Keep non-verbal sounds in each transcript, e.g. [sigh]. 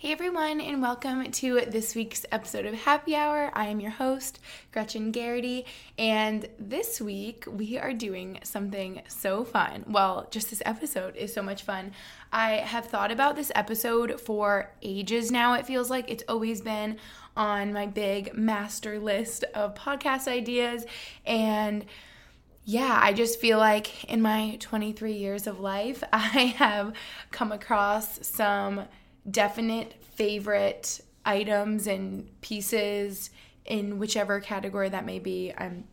Hey everyone, and welcome to this week's episode of Happy Hour. I am your host, Gretchen Garrity, and this week we are doing something so fun. Well, just this episode is so much fun. I have thought about this episode for ages now, it feels like. It's always been on my big master list of podcast ideas, and yeah, I just feel like in my 23 years of life, [laughs] I have come across some definite favorite items and pieces in whichever category that may be. I'm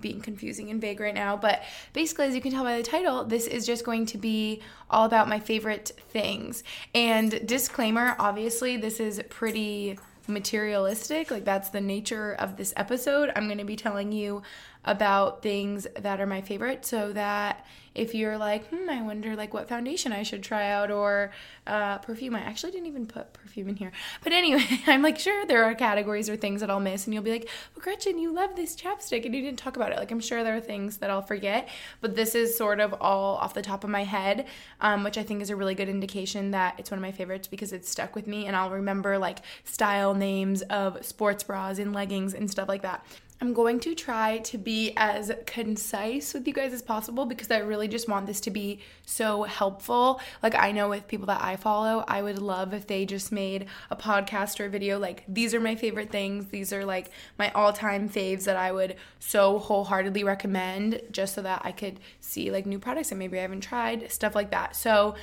being confusing and vague right now, but basically, as you can tell by the title, this is just going to be all about my favorite things. And disclaimer obviously, this is pretty materialistic. Like, that's the nature of this episode. I'm going to be telling you about things that are my favorite so that if you're like, hmm, I wonder like what foundation I should try out or uh, perfume. I actually didn't even put perfume in here. But anyway, [laughs] I'm like, sure, there are categories or things that I'll miss. And you'll be like, well, Gretchen, you love this chapstick and you didn't talk about it. Like, I'm sure there are things that I'll forget. But this is sort of all off the top of my head, um, which I think is a really good indication that it's one of my favorites because it's stuck with me and I'll remember like style names of sports bras and leggings and stuff like that. I'm going to try to be as concise with you guys as possible because I really just want this to be so helpful. Like, I know with people that I follow, I would love if they just made a podcast or a video like, these are my favorite things. These are like my all time faves that I would so wholeheartedly recommend just so that I could see like new products that maybe I haven't tried, stuff like that. So,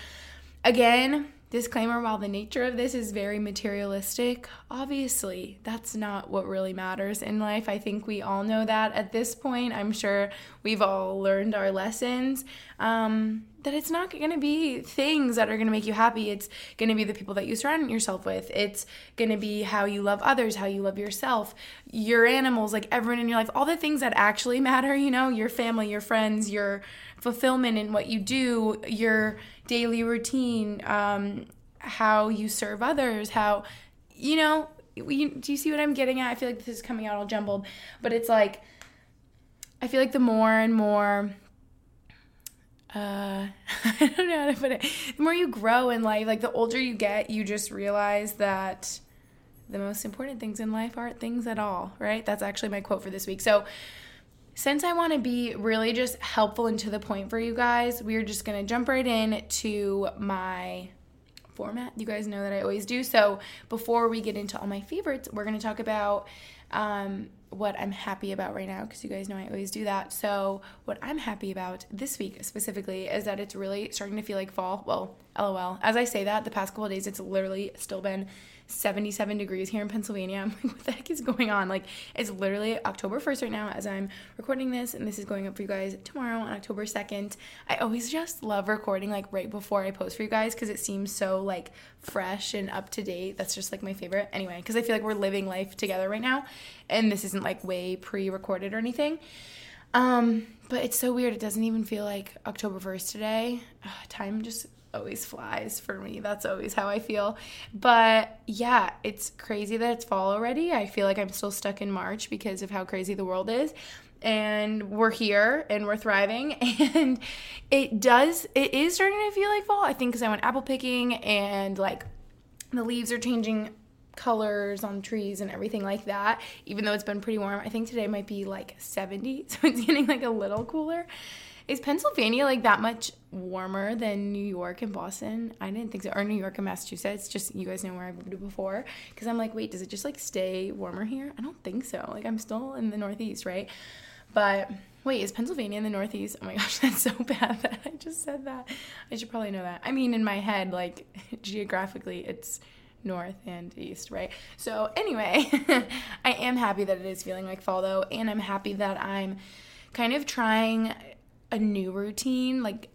again, Disclaimer while the nature of this is very materialistic, obviously that's not what really matters in life. I think we all know that at this point. I'm sure we've all learned our lessons. Um, that it's not going to be things that are going to make you happy. It's going to be the people that you surround yourself with. It's going to be how you love others, how you love yourself, your animals, like everyone in your life, all the things that actually matter, you know, your family, your friends, your fulfillment in what you do, your daily routine, um, how you serve others, how, you know, you, do you see what I'm getting at? I feel like this is coming out all jumbled, but it's like, I feel like the more and more, uh, [laughs] I don't know how to put it, the more you grow in life, like the older you get, you just realize that the most important things in life aren't things at all, right? That's actually my quote for this week. So, since I want to be really just helpful and to the point for you guys, we're just going to jump right in to my format. You guys know that I always do. So before we get into all my favorites, we're going to talk about um, what I'm happy about right now because you guys know I always do that. So, what I'm happy about this week specifically is that it's really starting to feel like fall. Well, lol. As I say that, the past couple days, it's literally still been 77 degrees here in Pennsylvania. [laughs] I'm like, what the heck is going on? Like, it's literally October 1st right now as I'm recording this, and this is going up for you guys tomorrow on October 2nd. I always just love recording like right before I post for you guys because it seems so like fresh and up to date. That's just like my favorite. Anyway, because I feel like we're living life together right now, and this isn't like way pre recorded or anything. Um, but it's so weird. It doesn't even feel like October 1st today. Ugh, time just always flies for me. That's always how I feel. But yeah, it's crazy that it's fall already. I feel like I'm still stuck in March because of how crazy the world is. And we're here and we're thriving. [laughs] And it does, it is starting to feel like fall. I think because I went apple picking and like the leaves are changing colors on trees and everything like that, even though it's been pretty warm. I think today might be like 70, [laughs] so it's getting like a little cooler Is Pennsylvania like that much warmer than New York and Boston? I didn't think so. Or New York and Massachusetts. Just you guys know where I've lived before. Because I'm like, wait, does it just like stay warmer here? I don't think so. Like I'm still in the Northeast, right? But wait, is Pennsylvania in the Northeast? Oh my [laughs] gosh, that's so bad that I just said that. I should probably know that. I mean, in my head, like [laughs] geographically, it's north and east, right? So, anyway, [laughs] I am happy that it is feeling like fall though, and I'm happy that I'm kind of trying a new routine, like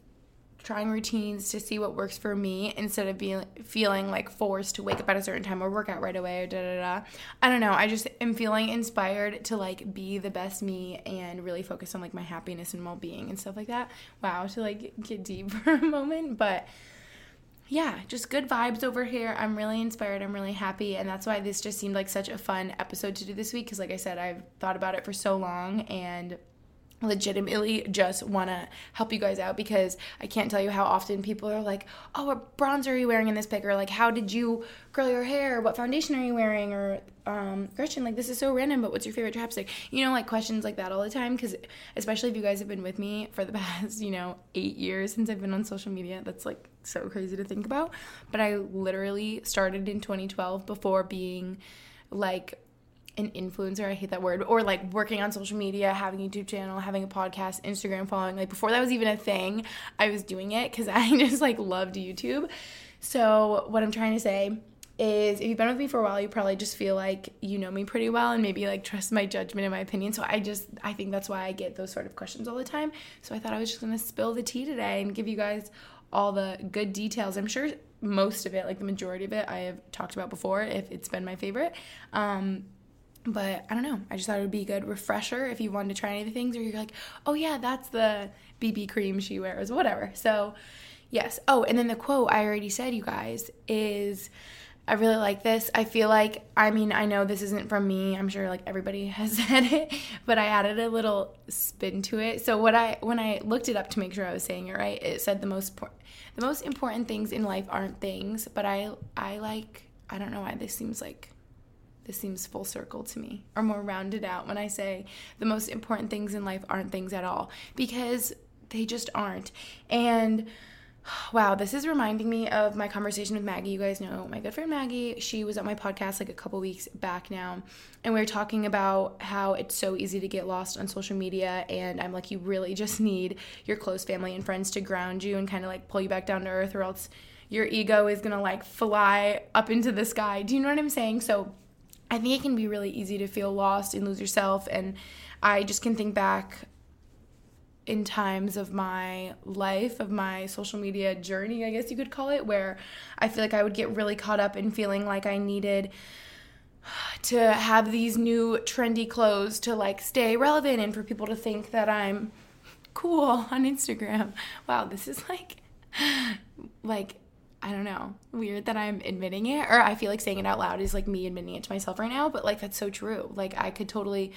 trying routines to see what works for me instead of being feeling like forced to wake up at a certain time or work out right away or da da da. I don't know. I just am feeling inspired to like be the best me and really focus on like my happiness and well being and stuff like that. Wow, to like get deep [laughs] for a moment, but yeah, just good vibes over here. I'm really inspired. I'm really happy. And that's why this just seemed like such a fun episode to do this week. Because, like I said, I've thought about it for so long and legitimately just want to help you guys out because I can't tell you how often people are like, "Oh, what bronzer are you wearing in this pic?" or like, "How did you curl your hair? What foundation are you wearing?" or um, Gretchen, like this is so random, but what's your favorite chapstick? You know, like questions like that all the time because especially if you guys have been with me for the [laughs] past, you know, 8 years since I've been on social media, that's like so crazy to think about. But I literally started in 2012 before being like an influencer. I hate that word. Or like working on social media, having a YouTube channel, having a podcast, Instagram following. Like before that was even a thing, I was doing it because [laughs] I just like loved YouTube. So what I'm trying to say is if you've been with me for a while, you probably just feel like you know me pretty well and maybe like trust my judgment and my opinion. So I just I think that's why I get those sort of questions all the time. So I thought I was just gonna spill the tea today and give you guys all the good details. I'm sure most of it, like the majority of it, I have talked about before if it's been my favorite. Um, but I don't know. I just thought it would be a good refresher if you wanted to try any of the things, or you're like, oh yeah, that's the BB cream she wears, whatever. So, yes. Oh, and then the quote I already said, you guys, is I really like this. I feel like, I mean, I know this isn't from me. I'm sure like everybody [laughs] has said it, but I added a little spin to it. So what I when I looked it up to make sure I was saying it right, it said the most the most important things in life aren't things, but I I like I don't know why this seems like this seems full circle to me or more rounded out when I say the most important things in life aren't things at all because they just aren't. And [sighs] wow, this is reminding me of my conversation with Maggie. You guys know my good friend Maggie. She was on my podcast like a couple weeks back now, and we were talking about how it's so easy to get lost on social media. And I'm like, you really just need your close family and friends to ground you and kind of like pull you back down to earth, or else your ego is gonna like fly up into the sky. Do you know what I'm saying? So, I think it can be really easy to feel lost and lose yourself. And I just can think back in times of my life, of my social media journey, I guess you could call it, where I feel like I would get really caught up in feeling like I needed [sighs] to have these new trendy clothes to like stay relevant and for people to think that I'm cool [laughs] on Instagram. Wow, this is like like I don't know, weird that I'm admitting it, or I feel like saying it out loud is like me admitting it to myself right now, but like that's so true. Like I could totally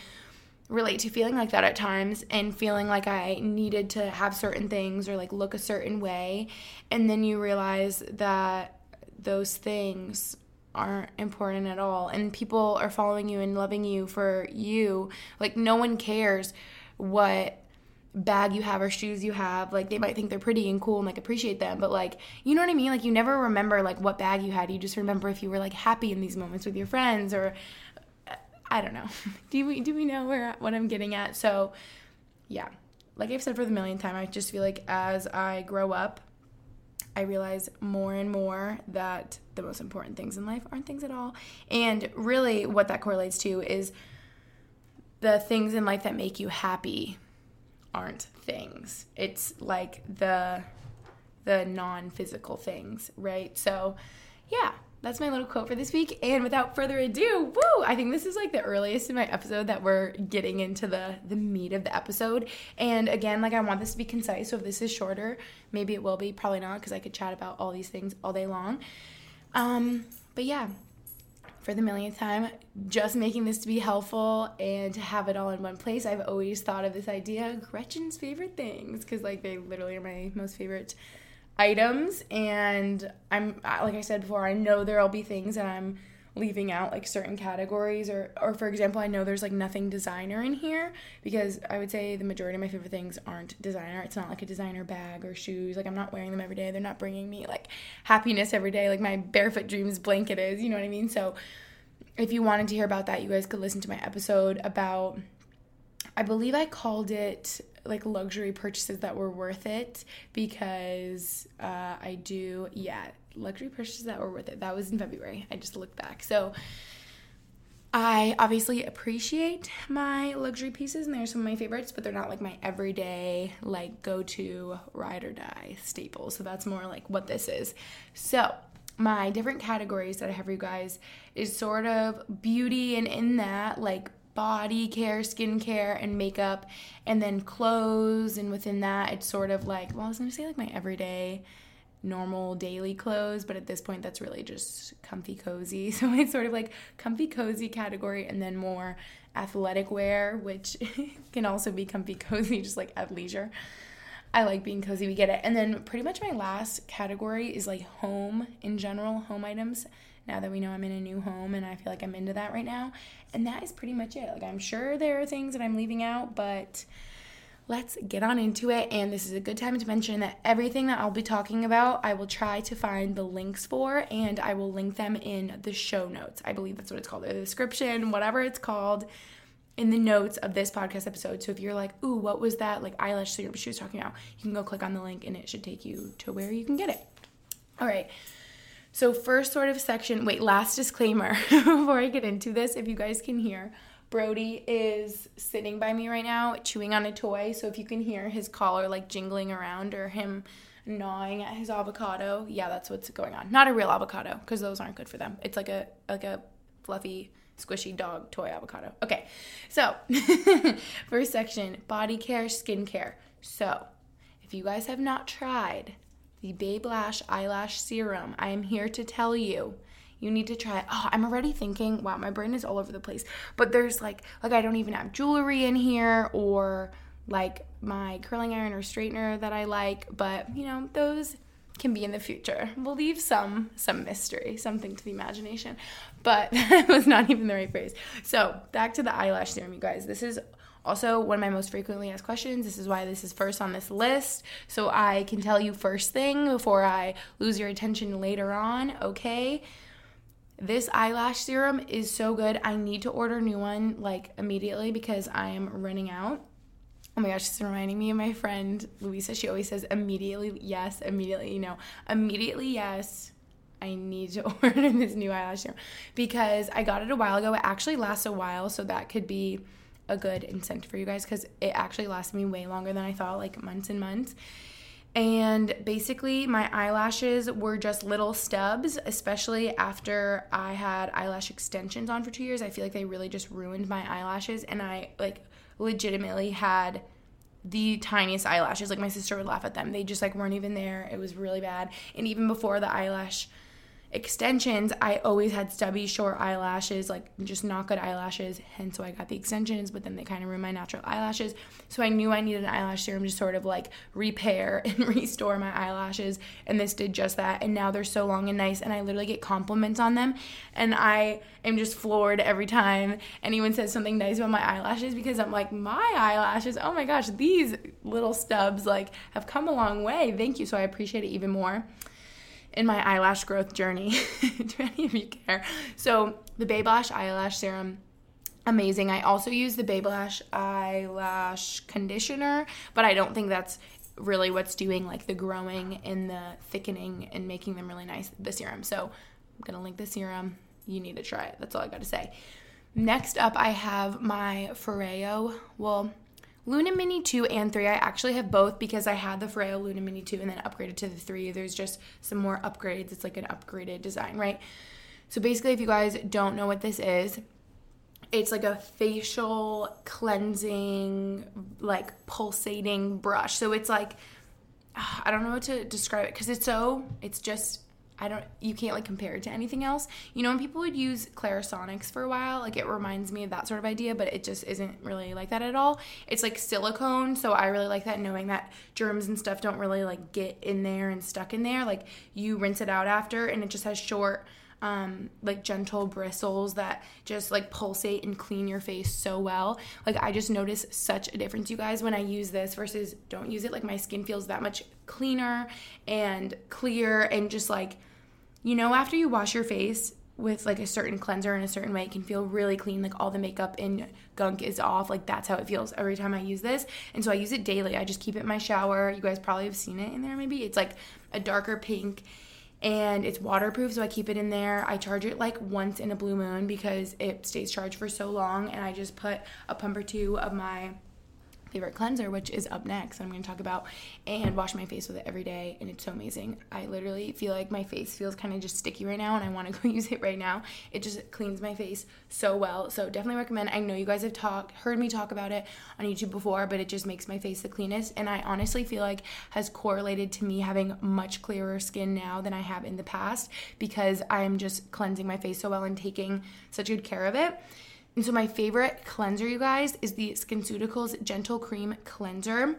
relate to feeling like that at times and feeling like I needed to have certain things or like look a certain way. And then you realize that those things aren't important at all. And people are following you and loving you for you. Like, no one cares what bag you have or shoes you have like they might think they're pretty and cool and like appreciate them but like you know what i mean? Like you never remember like what bag you had. You just remember if you were like happy in these moments with your friends or uh, i don't know. [laughs] Do we do we know where what i'm getting at? So yeah. Like i've said for the millionth time i just feel like as i grow up I realize more and more that the most important things in life aren't things at all. And really, what that correlates to is the things in life that make you happy aren't things. It's like the the non-physical things, right? So, yeah, that's my little quote for this week. And without further ado, woo! I think this is like the earliest in my episode that we're getting into the the meat of the episode. And again, like I want this to be concise. So if this is shorter, maybe it will be. Probably not, because I could chat about all these things all day long. Um, but yeah, for the millionth time, just making this to be helpful and to have it all in one place. I've always thought of this idea Gretchen's favorite things because, like, they literally are my most favorite items. And I'm, like I said before, I know there'll be things that I'm leaving out like certain categories or or for example I know there's like nothing designer in here because I would say the majority of my favorite things aren't designer. It's not like a designer bag or shoes. Like I'm not wearing them every day. They're not bringing me like happiness every day like my barefoot dreams blanket is. You know what I mean? So if you wanted to hear about that you guys could listen to my episode about I believe I called it like luxury purchases that were worth it because uh, I do, yeah, luxury purchases that were worth it. That was in February. I just looked back. So I obviously appreciate my luxury pieces and they're some of my favorites, but they're not like my everyday, like go to ride or die staple. So that's more like what this is. So my different categories that I have for you guys is sort of beauty and in that like body care, skincare, and makeup, and then clothes. And within that, it's sort of like, well, I was gonna say like my everyday, normal daily clothes, but at this point, that's really just comfy cozy. [laughs] So it's sort of like comfy cozy category, and then more athletic wear, which [laughs] can also be comfy [laughs] cozy, just like at leisure. I like being cozy, we get it. And then pretty much my last category is like home in general, home items now that we know I'm in a new home and I feel like I'm into that right now. And that is pretty much it. Like, I'm sure there are things that I'm leaving out, but let's get on into it. And this is a good time to mention that everything that I'll be talking about, I will try to find the links for and I will link them in the show notes. I believe that's what it's called, or the description, whatever it's called. In the notes of this podcast episode. So if you're like, ooh, what was that like eyelash serum she was talking about? You can go click on the link and it should take you to where you can get it. All right. So, first sort of section, wait, last disclaimer [laughs] before I get into this, if you guys can hear, Brody is sitting by me right now chewing on a toy. So, if you can hear his collar like jingling around or him gnawing at his avocado, yeah, that's what's going on. Not a real avocado because those aren't good for them. It's like a like a fluffy squishy dog toy avocado. Okay. So, [laughs] first section, body care, skincare. So, if you guys have not tried the Babe Lash Eyelash Serum. I am here to tell you. You need to try. Oh, I'm already thinking, wow, my brain is all over the place. But there's like like I don't even have jewelry in here or like my curling iron or straightener that I like, but you know, those can be in the future. We'll leave some some mystery, something to the imagination. But [laughs] that was not even the right phrase. So, back to the eyelash serum, you guys. This is also, one of my most frequently asked questions. This is why this is first on this list. So I can tell you first thing before I lose your attention later on, okay? This eyelash serum is so good. I need to order a new one like immediately because I am running out. Oh my gosh, it's reminding me of my friend Louisa. She always says immediately yes, immediately, you know, immediately yes. I need to [laughs] order this new eyelash serum because I got it a while ago. It actually lasts a while, so that could be a good incentive for you guys because it actually lasted me way longer than I thought, like months and months. And basically, my eyelashes were just little stubs, especially after I had eyelash extensions on for two years. I feel like they really just ruined my eyelashes, and I like legitimately had the tiniest eyelashes. Like my sister would laugh at them. They just like weren't even there. It was really bad. And even before the eyelash extensions, I always had stubby, short eyelashes, like just not good eyelashes. Hence why I got the extensions, but then they kind of ruined my natural eyelashes. So I knew I needed an eyelash serum to sort of like repair [laughs] and restore my eyelashes. And this did just that. And now they're so long and nice. And I literally get compliments on them. And I am just floored every time anyone says something nice about my eyelashes because I'm like, my eyelashes, oh my gosh, these little stubs like have come a long way. Thank you. So I appreciate it even more in my eyelash growth journey. [laughs] Do any of you care? So, the Babe Lash eyelash serum amazing. I also use the Babe Lash eyelash conditioner, but I don't think that's really what's doing like the growing and the thickening and making them really nice the serum. So, I'm going to link the serum. You need to try it. That's all I got to say. Next up, I have my Foreo. Well, Luna Mini 2 and 3, I actually have both because I had the Foreo Luna Mini 2 and then upgraded to the 3. There's just some more upgrades. It's like an upgraded design, right? So basically, if you guys don't know what this is, it's like a facial cleansing, like pulsating brush. So it's like, [sighs] I don't know what to describe it because it's so, it's just I don't you can't like compare it to anything else. You know when people would use Clarisonics for a while, like it reminds me of that sort of idea, but it just isn't really like that at all. It's like silicone, so I really like that knowing that germs and stuff don't really like get in there and stuck in there. Like you rinse it out after and it just has short um, like gentle bristles that just like pulsate and clean your face so well. Like I just notice such a difference, you guys, when I use this versus don't use it. Like my skin feels that much cleaner and clear and just like you know after you wash your face with like a certain cleanser in a certain way it can feel really clean like all the makeup and gunk is off like that's how it feels every time i use this. And so i use it daily. I just keep it in my shower. You guys probably have seen it in there maybe. It's like a darker pink and it's waterproof so i keep it in there. I charge it like once in a blue moon because it stays charged for so long and i just put a pump or two of my favorite cleanser, which is up next. I'm going to talk about and wash my face with it every day, and it's so amazing. I literally feel like my face feels kind of just sticky right now, and I want to [laughs] go use it right now. It just cleans my face so well. So definitely recommend. I know you guys have talked, heard me talk about it on YouTube before, but it just makes my face the cleanest, and I honestly feel like has correlated to me having much clearer skin now than I have in the past because I'm just cleansing my face so well and taking such good care of it. And so my favorite cleanser, you guys, is the SkinCeuticals Gentle Cream Cleanser.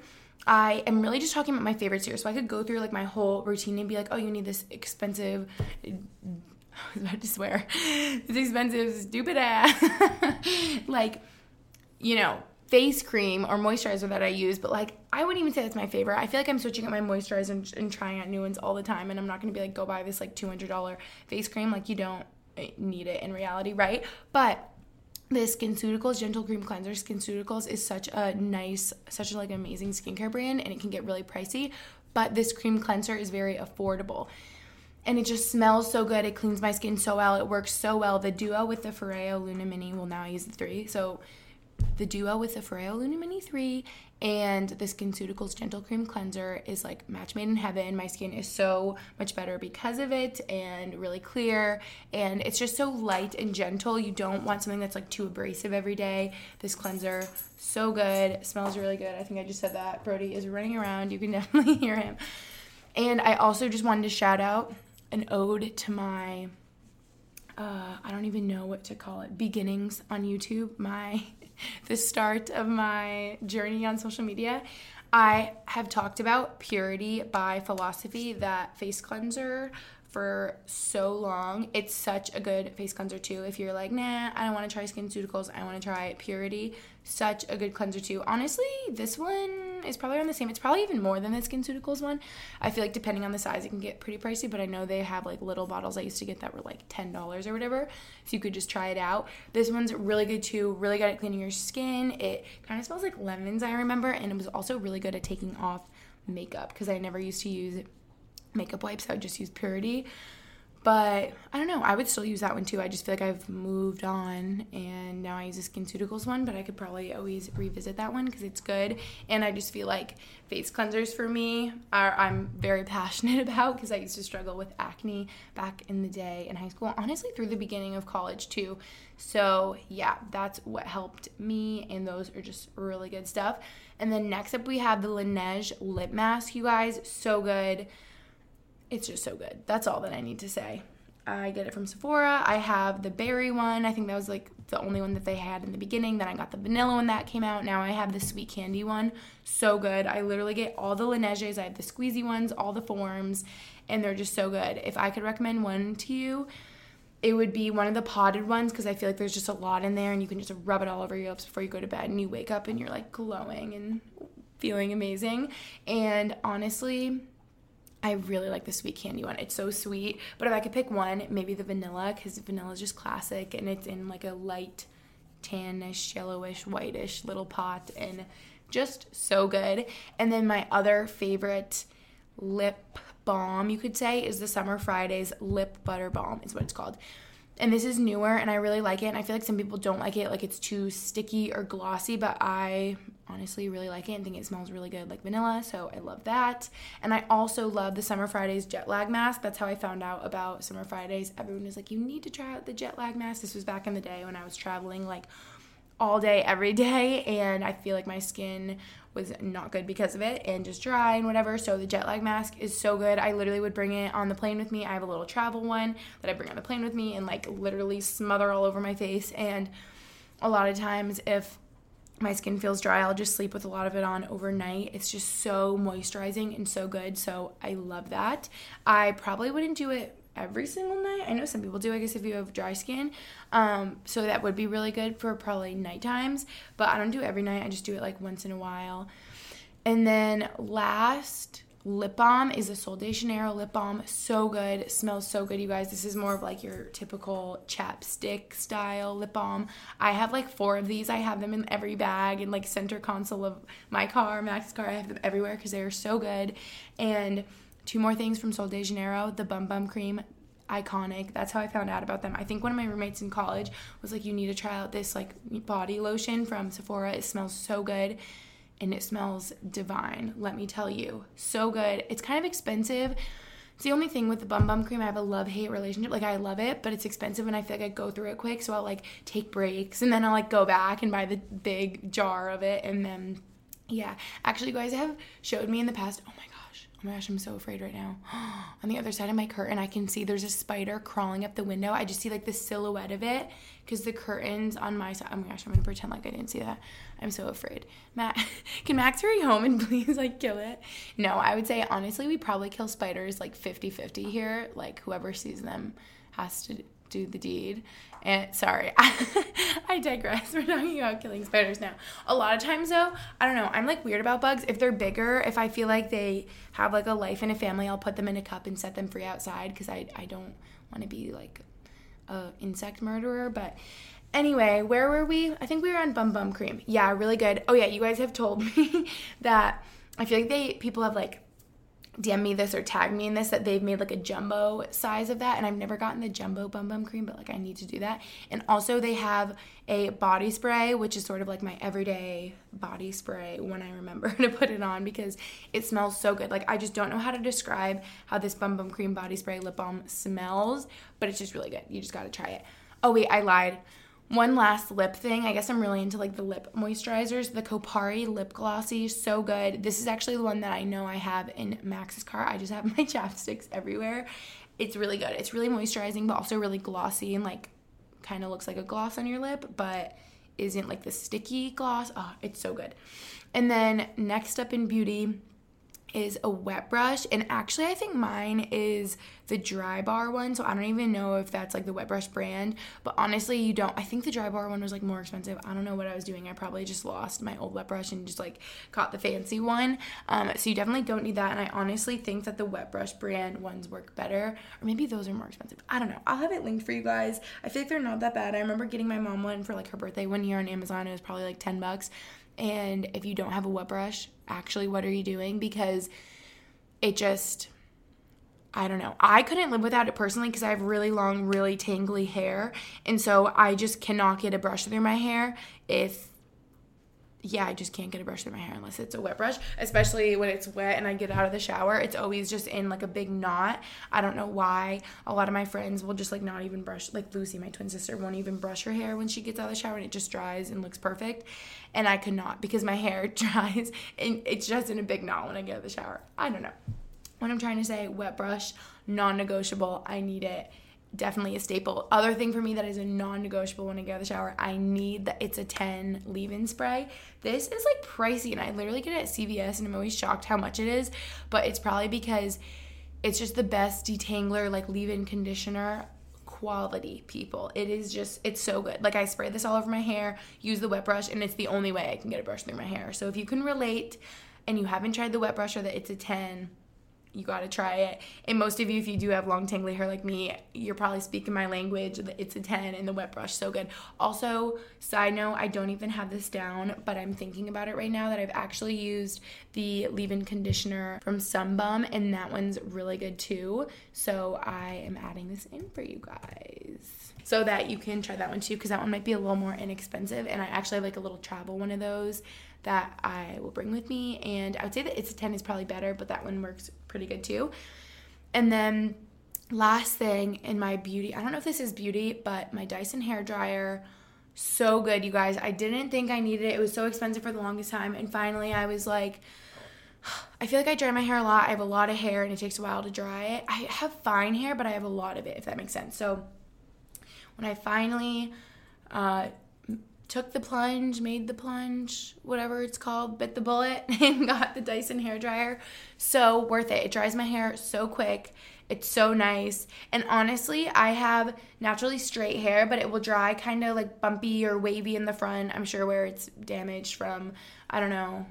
I am really just talking about my favorites here. So I could go through like my whole routine and be like, oh, you need this expensive [laughs] I was about to swear. [laughs] This expensive, stupid ass. [laughs] like, you know, face cream or moisturizer that I use, but like I wouldn't even say that's my favorite. I feel like I'm switching up my moisturizer and, and trying out new ones all the time, and I'm not gonna be like go buy this like $200 face cream. Like you don't eh, need it in reality, right? But this SkinCeuticals Gentle Cream Cleanser. SkinCeuticals is such a nice, such a like amazing skincare brand, and it can get really pricey. But this cream cleanser is very affordable, and it just smells so good. It cleans my skin so well. It works so well. The duo with the Foreo Luna Mini. Well, now I use the three, so the duo with the Foreo Luna Mini 3 and the SkinCeuticals Gentle Cream Cleanser is like match made in heaven. My skin is so much better because of it and really clear. And it's just so light and gentle. You don't want something that's like too abrasive every day. This cleanser, so good. smells really good. I think I just said that. Brody is running around. You can [laughs] definitely hear him. And I also just wanted to shout out an ode to my uh, I don't even know what to call it, beginnings on YouTube, my [laughs] the start of my journey on social media. I have talked about Purity by Philosophy, that face cleanser for so long. It's such a good face cleanser too. If you're like, nah, I don't want to try SkinCeuticals, I want to try Purity. Such a good cleanser too. Honestly, this one is probably on the same. It's probably even more than the SkinCeuticals one. I feel like depending on the size, it can get pretty pricey, but I know they have like little bottles I used to get that were like $10 or whatever. So you could just try it out. This one's really good too. Really good at cleaning your skin. It kind of smells like lemons, I remember, and it was also really good at taking off makeup because I never used to use makeup wipes. I would just use Purity. But I don't know. I would still use that one too. I just feel like I've moved on and now I use a SkinCeuticals one, but I could probably always revisit that one because it's good. And I just feel like face cleansers for me are I'm very [laughs] passionate about because I used to struggle with acne back in the day in high school, honestly through the beginning of college too. So yeah, that's what helped me, and those are just really good stuff. And then next up we have the Laneige lip mask, you guys, so good it's just so good. That's all that I need to say. I get it from Sephora. I have the berry one. I think that was like the only one that they had in the beginning. Then I got the vanilla one that came out. Now I have the sweet candy one. So good. I literally get all the Laneiges. I have the squeezy ones, all the forms, and they're just so good. If I could recommend one to you, it would be one of the potted ones because I feel like there's just a lot in there and you can just rub it all over your lips before you go to bed and you wake up and you're like glowing and feeling amazing. And honestly, I really like the sweet candy one. It's so sweet. But if I could pick one, maybe the vanilla, because vanilla is just classic and it's in like a light tannish, yellowish, whitish little pot and just so good. And then my other favorite lip balm, you could say, is the Summer Fridays Lip Butter Balm, is what it's called. And this is newer and I really like it. And I feel like some people don't like it, like it's too sticky or glossy, but I honestly really like it and think it smells really good like vanilla. So I love that. And I also love the Summer Fridays jet lag mask. That's how I found out about Summer Fridays. Everyone was like, you need to try out the jet lag mask. This was back in the day when I was traveling like all day, every day. And I feel like my skin was not good because of it and just dry and whatever. So the jet lag mask is so good. I literally would bring it on the plane with me. I have a little travel one that I bring on the plane with me and like literally smother all over my face. And a lot of times, if my skin feels dry, I'll just sleep with a lot of it on overnight. It's just so moisturizing and so good. So I love that. I probably wouldn't do it every single night. I know some people do, I guess, if you have dry skin. Um, so that would be really good for probably night times. But I don't do it every night. I just do it like once in a while. And then last lip balm is a Sol de Janeiro lip balm. So good. Smells so good, you guys. This is more of like your typical chapstick style lip balm. I have like four of these. I have them in every bag and like center console of my car, Max's car. I have them everywhere because they are so good. And two more things from Sol de Janeiro the Bum Bum Cream iconic. That's how I found out about them. I think one of my roommates in college was like, you need to try out this like body lotion from Sephora. It smells so good and it smells divine. Let me tell you. So good. It's kind of expensive. It's the only thing with the bum bum cream. I have a love hate relationship. Like I love it, but it's expensive and I feel like I go through it quick. So I'll like take breaks and then I'll like go back and buy the big jar of it. And then, yeah. Actually, you guys have showed me in the past. Oh my Oh my gosh, I'm so afraid right now. [gasps] On the other side of my curtain, I can see there's a spider crawling up the window. I just see like the silhouette of it because the curtains on my side. Oh my gosh, I'm gonna pretend like I didn't see that. I'm so afraid. Matt, [laughs] can Max hurry home and [laughs] please like kill it? No, I would say honestly, we probably kill spiders like 50 50 here. Like whoever sees them has to do the deed. And sorry, [laughs] I digress. [laughs] We're talking about killing spiders now. A lot of times though, I don't know, I'm like weird about bugs. If they're bigger, if I feel like they have like a life and a family, I'll put them in a cup and set them free outside because I, I don't want to be like a insect murderer. But anyway, where were we? I think we were on Bum Bum Cream. Yeah, really good. Oh yeah, you guys have told [laughs] me that I feel like they people have like DM me this or tag me in this that they've made like a jumbo size of that. And I've never gotten the jumbo bum bum cream, but like I need to do that. And also, they have a body spray, which is sort of like my everyday body spray when I remember [laughs] to put it on because it smells so good. Like, I just don't know how to describe how this bum bum cream body spray lip balm smells, but it's just really good. You just gotta try it. Oh, wait, I lied. One last lip thing. I guess I'm really into like the lip moisturizers. The Kopari lip glossy, so good. This is actually the one that I know I have in Max's car. I just have [laughs] my chapsticks everywhere. It's really good. It's really moisturizing, but also really glossy and like kind of looks like a gloss on your lip, but isn't like the sticky gloss. Oh, it's so good. And then next up in beauty, is a wet brush and actually I think mine is the dry bar one so I don't even know if that's like the wet brush brand but honestly you don't I think the dry bar one was like more expensive. I don't know what I was doing. I probably just lost my old wet brush and just like caught the fancy one um, so you definitely don't need that and I honestly think that the wet brush brand ones work better or maybe those are more expensive. I don't know. I'll have it linked for you guys. I feel like they're not that bad. I remember getting my mom one for like her birthday one year on Amazon. It was probably like 10 bucks and if you don't have a wet brush, actually, what are you doing? Because it just, I don't know. I couldn't live without it personally because I have really long, really tangly hair. And so I just cannot get a brush through my hair if yeah, I just can't get a brush through my hair unless it's a wet brush, especially when it's wet and I get out of the shower. It's always just in like a big knot. I don't know why. A lot of my friends will just like not even brush, like Lucy, my twin sister, won't even brush her hair when she gets out of the shower and it just dries and looks perfect. And I could not because my [laughs] hair dries and it's just in a big knot when I get out of the shower. I don't know. What I'm trying to say, wet brush, non negotiable. I need it definitely a staple. Other thing for me that is a non-negotiable when I get out of the shower, I need that It's a 10 leave-in spray. This is like pricey and I literally get it at CVS and I'm always shocked how much it is, but it's probably because it's just the best detangler like leave-in conditioner quality people. It is just it's so good. Like I spray this all over my hair, use the wet brush and it's the only way I can get a brush through my hair. So if you can relate and you haven't tried the wet brush or that It's a 10 you got to try it. And most of you, if you do have long tangly hair like me, you're probably speaking my language. It's a 10 and the wet brush, so good. Also, side note, I don't even have this down, but I'm thinking about it right now that I've actually used the leave in conditioner from Sunbum, and that one's really good too. So I am adding this in for you guys so that you can try that one too, because that one might be a little more inexpensive. And I actually like a little travel one of those that I will bring with me. And I would say that It's a 10 is probably better, but that one works pretty good too. And then last thing in my beauty, I don't know if this is beauty, but my Dyson hair dryer so good, you guys. I didn't think I needed it. It was so expensive for the longest time. And finally, I was like, [sighs] I feel like I dry my hair a lot. I have a lot of hair and it takes a while to dry it. I have fine hair, but I have a lot of it, if that makes sense. So when I finally uh, took the plunge, made the plunge, whatever it's called, bit the bullet, [laughs] and got the Dyson hair dryer. So worth it. It dries my hair so quick It's so nice. And honestly, I have naturally straight hair, but it will dry kind of like bumpy or wavy in the front. I'm sure where it's damaged from, I don't know.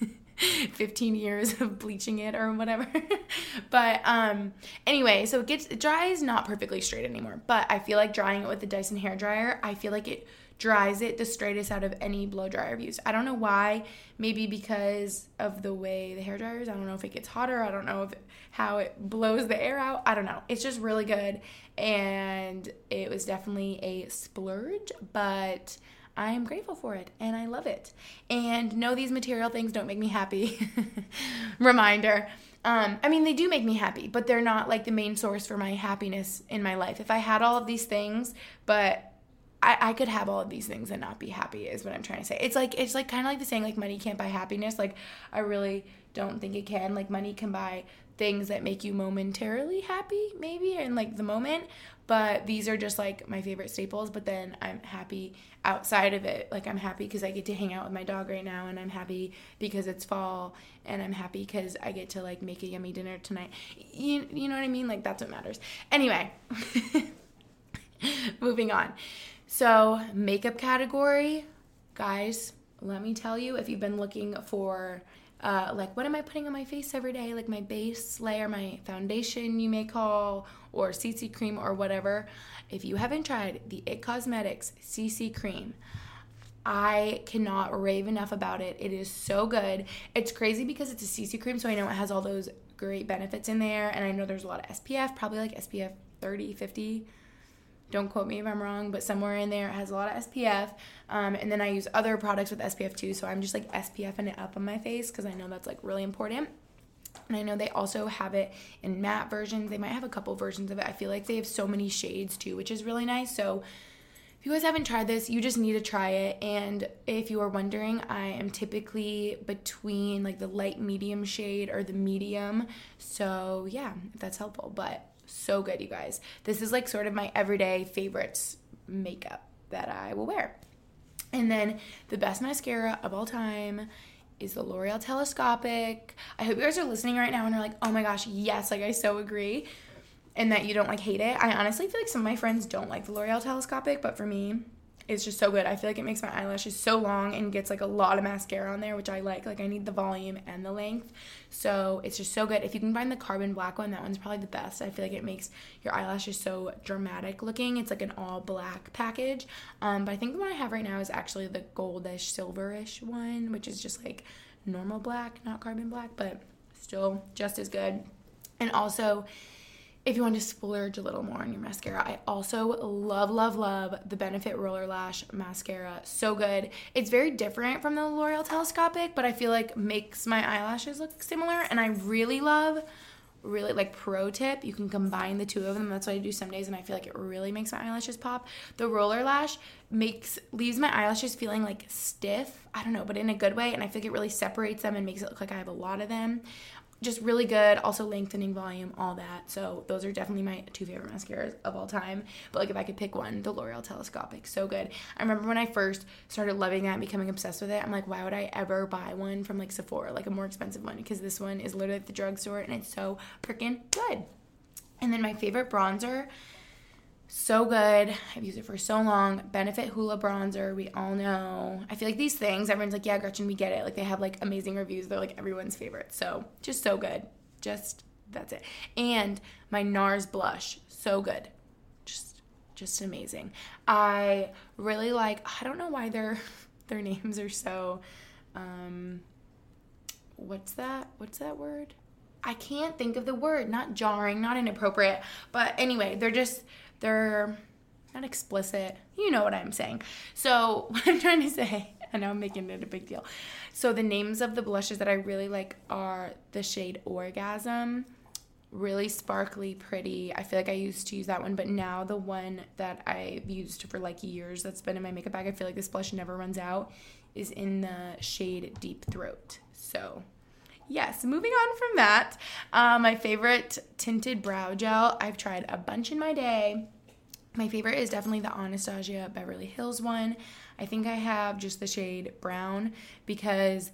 [laughs] 15 years of bleaching it or whatever. [laughs] but um anyway, so it gets it dries not perfectly straight anymore, but I feel like drying it with the Dyson hair dryer, I feel like it dries it the straightest out of any blow dryer I've used. I don't know why. Maybe because of the way the hair dryers. I don't know if it gets hotter. I don't know if how it blows the air out. I don't know. It's just really good, and it was definitely a splurge, but. I am grateful for it and I love it. And no, these material things don't make me happy. [laughs] Reminder. Um, I mean, they do make me happy, but they're not like the main source for my happiness in my life. If I had all of these things, but I, I could have all of these things and not be happy is what I'm trying to say. It's like it's like kind of like the saying like money can't buy happiness. Like I really don't think it can. Like money can buy things that make you momentarily happy maybe in like the moment, but these are just like my favorite staples, but then I'm happy outside of it. Like I'm happy cuz I get to hang out with my dog right now and I'm happy because it's fall and I'm happy cuz I get to like make a yummy dinner tonight. You you know what I mean? Like that's what matters. Anyway, [laughs] moving on. So, makeup category, guys, let me tell you if you've been looking for uh, like what am I putting on my face every day, like my base layer, my foundation, you may call, or CC cream or whatever. If you haven't tried the It Cosmetics CC cream, I cannot rave enough about it. It is so good. It's crazy because it's a CC cream, so I know it has all those great benefits in there, and I know there's a lot of SPF, probably like SPF 30, 50 don't quote me if I'm wrong, but somewhere in there it has a lot of SPF. Um, and then I use other products with SPF too, so I'm just like SPFing it up on my face because I know that's like really important. And I know they also have it in matte versions. They might have a couple versions of it. I feel like they have so many shades too, which is really nice. So if you guys haven't tried this, you just need to try it. And if you are wondering, I am typically between like the light medium shade or the medium. So yeah, if that's helpful. But so good, you guys. This is like sort of my everyday favorites makeup that I will wear. And then the best mascara of all time is the L'Oreal Telescopic. I hope you guys are listening right now and are like, oh my gosh, yes, like I so agree. And that you don't like hate it. I honestly feel like some of my friends don't like the L'Oreal Telescopic, but for me, it's just so good. I feel like it makes my eyelashes so long and gets like a lot of mascara on there, which I like. Like I need the volume and the length. So it's just so good. If you can find the carbon black one, that one's probably the best. I feel like it makes your eyelashes so dramatic looking. It's like an all black package. Um, but I think the one I have right now is actually the goldish silverish one, which is just like normal black, not carbon black, but still just as good. And also if you want to splurge a little more on your mascara, I also love, love, love the Benefit Roller Lash Mascara. So good. It's very different from the L'Oreal Telescopic, but I feel like makes my eyelashes look similar. And I really love, really like pro tip, you can combine the two of them. That's what I do some days, and I feel like it really makes my eyelashes pop. The Roller Lash makes leaves my eyelashes feeling like stiff. I don't know, but in a good way, and I feel like it really separates them and makes it look like I have a lot of them just really good. Also lengthening volume, all that. So those are definitely my two favorite mascaras of all time. But like if I could pick one, the L'Oreal Telescopic, so good. I remember when I first started loving that and becoming obsessed with it. I'm like, why would I ever buy one from like Sephora, like a more expensive one? Because this one is literally at the drugstore and it's so freaking good. And then my favorite bronzer so good. I've used it for so long. Benefit Hoola bronzer, we all know. I feel like these things, everyone's like, yeah, Gretchen, we get it. Like they have like amazing reviews. They're like everyone's favorite. So just so good. Just that's it. And my NARS blush, so good. Just just amazing. I really like I don't know why their [laughs] their names are so um what's that? What's that word? I can't think of the word. Not jarring, not inappropriate. But anyway, they're just they're not explicit. You know what I'm saying. So, [laughs] what I'm trying to say, I know I'm making it a big deal. So, the names of the blushes that I really like are the shade Orgasm, really sparkly, pretty. I feel like I used to use that one, but now the one that I've used for like years that's been in my makeup bag, I feel like this blush never runs out, is in the shade Deep Throat. So, yes, moving on from that, uh, my favorite tinted brow gel. I've tried a bunch in my day. My favorite is definitely the Anastasia Beverly Hills one. I think I have just the shade brown because,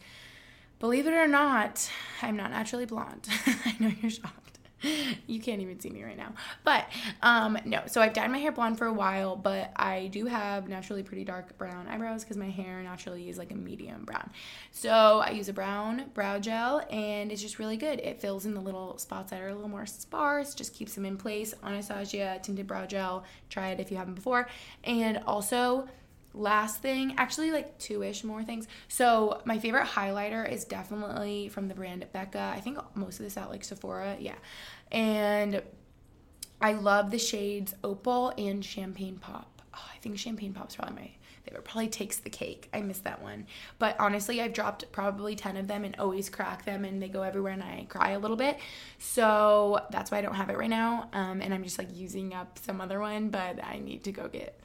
believe it or not, I'm not naturally blonde. [laughs] I know you're shocked. [laughs] you can't even see me right now. But um no, so I've dyed my hair blonde for a while, but I do have naturally pretty dark brown eyebrows because my hair naturally is like a medium brown. So I use a brown brow gel and it's just really good. It fills in the little spots that are a little more sparse, just keeps them in place. Anastasia tinted brow gel. Try it if you haven't before. And also last thing, actually like two-ish more things. So my favorite highlighter is definitely from the brand Becca. I think most of this at like Sephora, yeah. And I love the shades Opal and Champagne Pop. Oh, I think Champagne Pop's probably my favorite. Probably takes the cake. I miss that one. But honestly, I've dropped probably 10 of them and always crack them and they go everywhere and I cry a little bit. So that's why I don't have it right now. Um, and I'm just like using up some other one, but I need to go get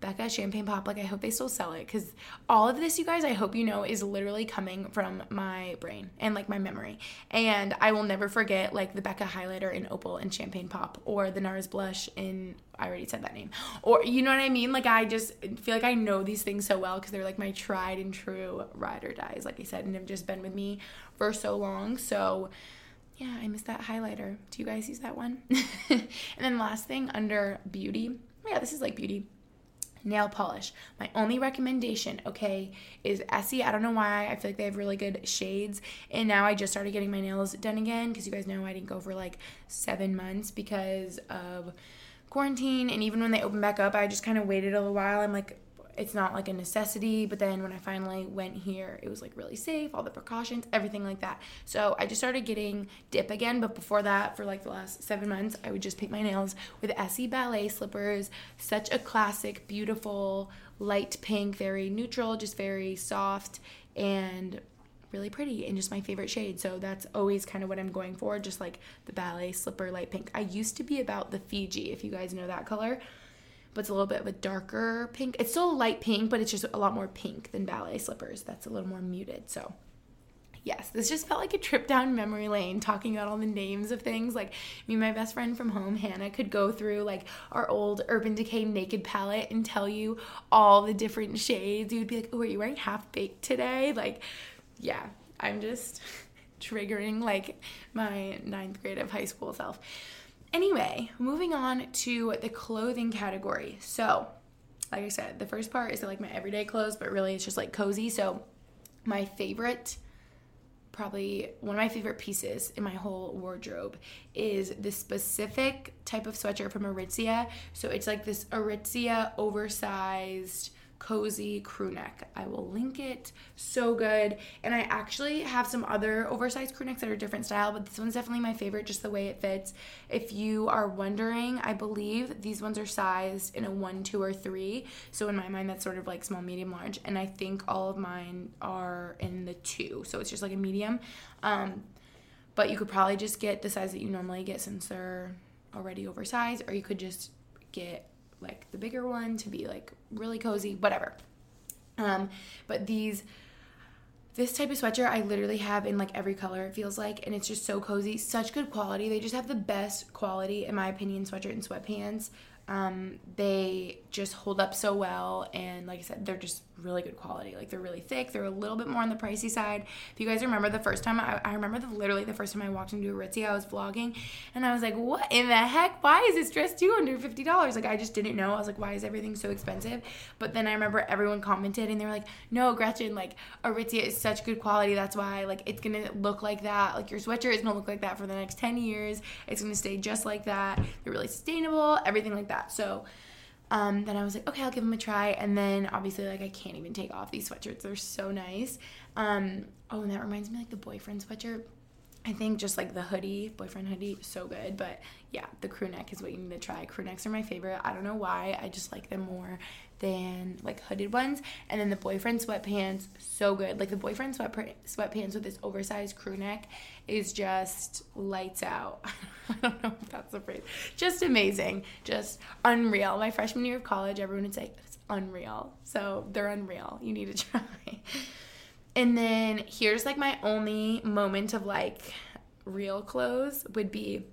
Becca Champagne Pop. Like, I hope they still sell it because all of this, you guys, I hope you know, is literally coming from my brain and like my memory. And I will never forget like the Becca highlighter in Opal and Champagne Pop or the NARS blush in, I already said that name. Or, you know what I mean? Like, I just feel like I know these things so well because they're like my tried and true ride or dies, like I said, and have just been with me for so long. So, yeah, I miss that highlighter. Do you guys use that one? [laughs] and then last thing under beauty. Oh, yeah, this is like beauty nail polish. My only recommendation, okay, is Essie. I don't know why. I feel like they have really good shades. And now I just started getting my nails done again because you guys know I didn't go for like seven months because of quarantine. And even when they opened back up, I just kind of waited a little while. I'm like, it's not like a necessity. But then when I finally went here, it was like really safe, all the precautions, everything like that. So I just started getting dip again. But before that, for like the last seven months, I would just paint my nails with Essie ballet slippers. Such a classic, beautiful, light pink, very neutral, just very soft and really pretty and just my favorite shade. So that's always kind of what I'm going for, just like the ballet slipper light pink. I used to be about the Fiji, if you guys know that color but it's a little bit of a darker pink. It's still a light pink, but it's just a lot more pink than ballet slippers. That's a little more muted. So, yes, this just felt like a trip down memory lane talking about all the names of things. Like, me and my best friend from home, Hannah, could go through like our old Urban Decay Naked palette and tell you all the different shades. You would be like, oh, are you wearing half baked today? Like, yeah, I'm just [laughs] triggering like my ninth grade of high school self. Anyway, moving on to the clothing category. So, like I said, the first part is like my everyday clothes, but really it's just like cozy. So, my favorite, probably one of my favorite pieces in my whole wardrobe is this specific type of sweatshirt from Aritzia. So, it's like this Aritzia oversized cozy crew neck. I will link it. So good. And I actually have some other oversized crew necks that are different style, but this one's definitely my favorite just the way it fits. If you are wondering, I believe these ones are sized in a 1, 2 or 3. So in my mind that's sort of like small, medium, large, and I think all of mine are in the 2. So it's just like a medium. Um but you could probably just get the size that you normally get since they're already oversized or you could just get like the bigger one to be like really cozy, whatever. Um, but these this type of sweatshirt I literally have in like every color it feels like and it's just so cozy, such good quality. They just have the best quality in my opinion sweatshirt and sweatpants. Um, they just hold up so well. And like I said they're just really good quality. Like they're really thick. They're a little bit more on the pricey side. If you guys remember the first time I, I remember the, literally the first time I walked into Aritzia I was vlogging and I was like what in the heck? Why is this dress $250 like I just didn't know. I was like why is everything so expensive? But then I remember everyone commented and they were like no Gretchen like a Aritzia is such good quality. That's why like it's gonna look like that. Like your sweatshirt is gonna look like that for the next 10 years. It's gonna stay just like that. They're really sustainable everything like that. So um, then I was like, okay, I'll give them a try. And then obviously, like, I can't even take off these sweatshirts. They're so nice. Um, oh, and that reminds me, like, the boyfriend sweatshirt. I think just like the hoodie, boyfriend hoodie, so good. But yeah, the crew neck is what you need to try. Crew necks are my favorite. I don't know why. I just like them more than like hooded ones. And then the boyfriend sweatpants, so good. Like the boyfriend sweat sweatpants with this oversized crew neck is just lights out. [laughs] I don't know if that's the phrase. Just amazing. Just unreal. My freshman year of college, everyone would say it's unreal. So they're unreal. You need to [laughs] try. And then here's like my only moment of like real clothes would be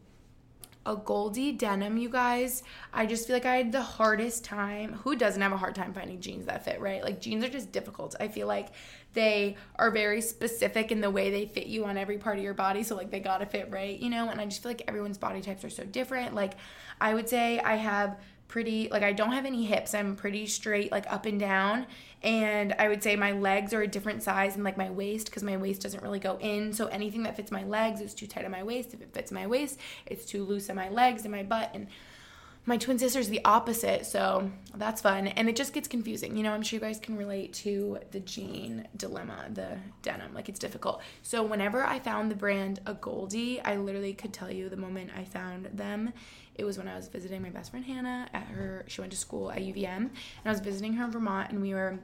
AGOLDE denim, you guys. I just feel like I had the hardest time. Who doesn't have a hard time finding jeans that fit, right? Like jeans are just difficult. I feel like they are very specific in the way they fit you on every part of your body. So like they gotta fit right, you know? And I just feel like everyone's body types are so different. Like I would say I have pretty like I don't have any hips. I'm pretty straight like up and down and I would say my legs are a different size than like my waist because my waist doesn't really go in. So anything that fits my legs is too tight on my waist. If it fits my waist, it's too loose on my legs and my butt and my twin sister's the opposite, so that's fun. And it just gets confusing. You know, I'm sure you guys can relate to the jean dilemma, the denim. Like, it's difficult. So, whenever I found the brand AGOLDE, I literally could tell you the moment I found them. It was when I was visiting my best friend Hannah at her, she went to school at UVM, and I was visiting her in Vermont, and we were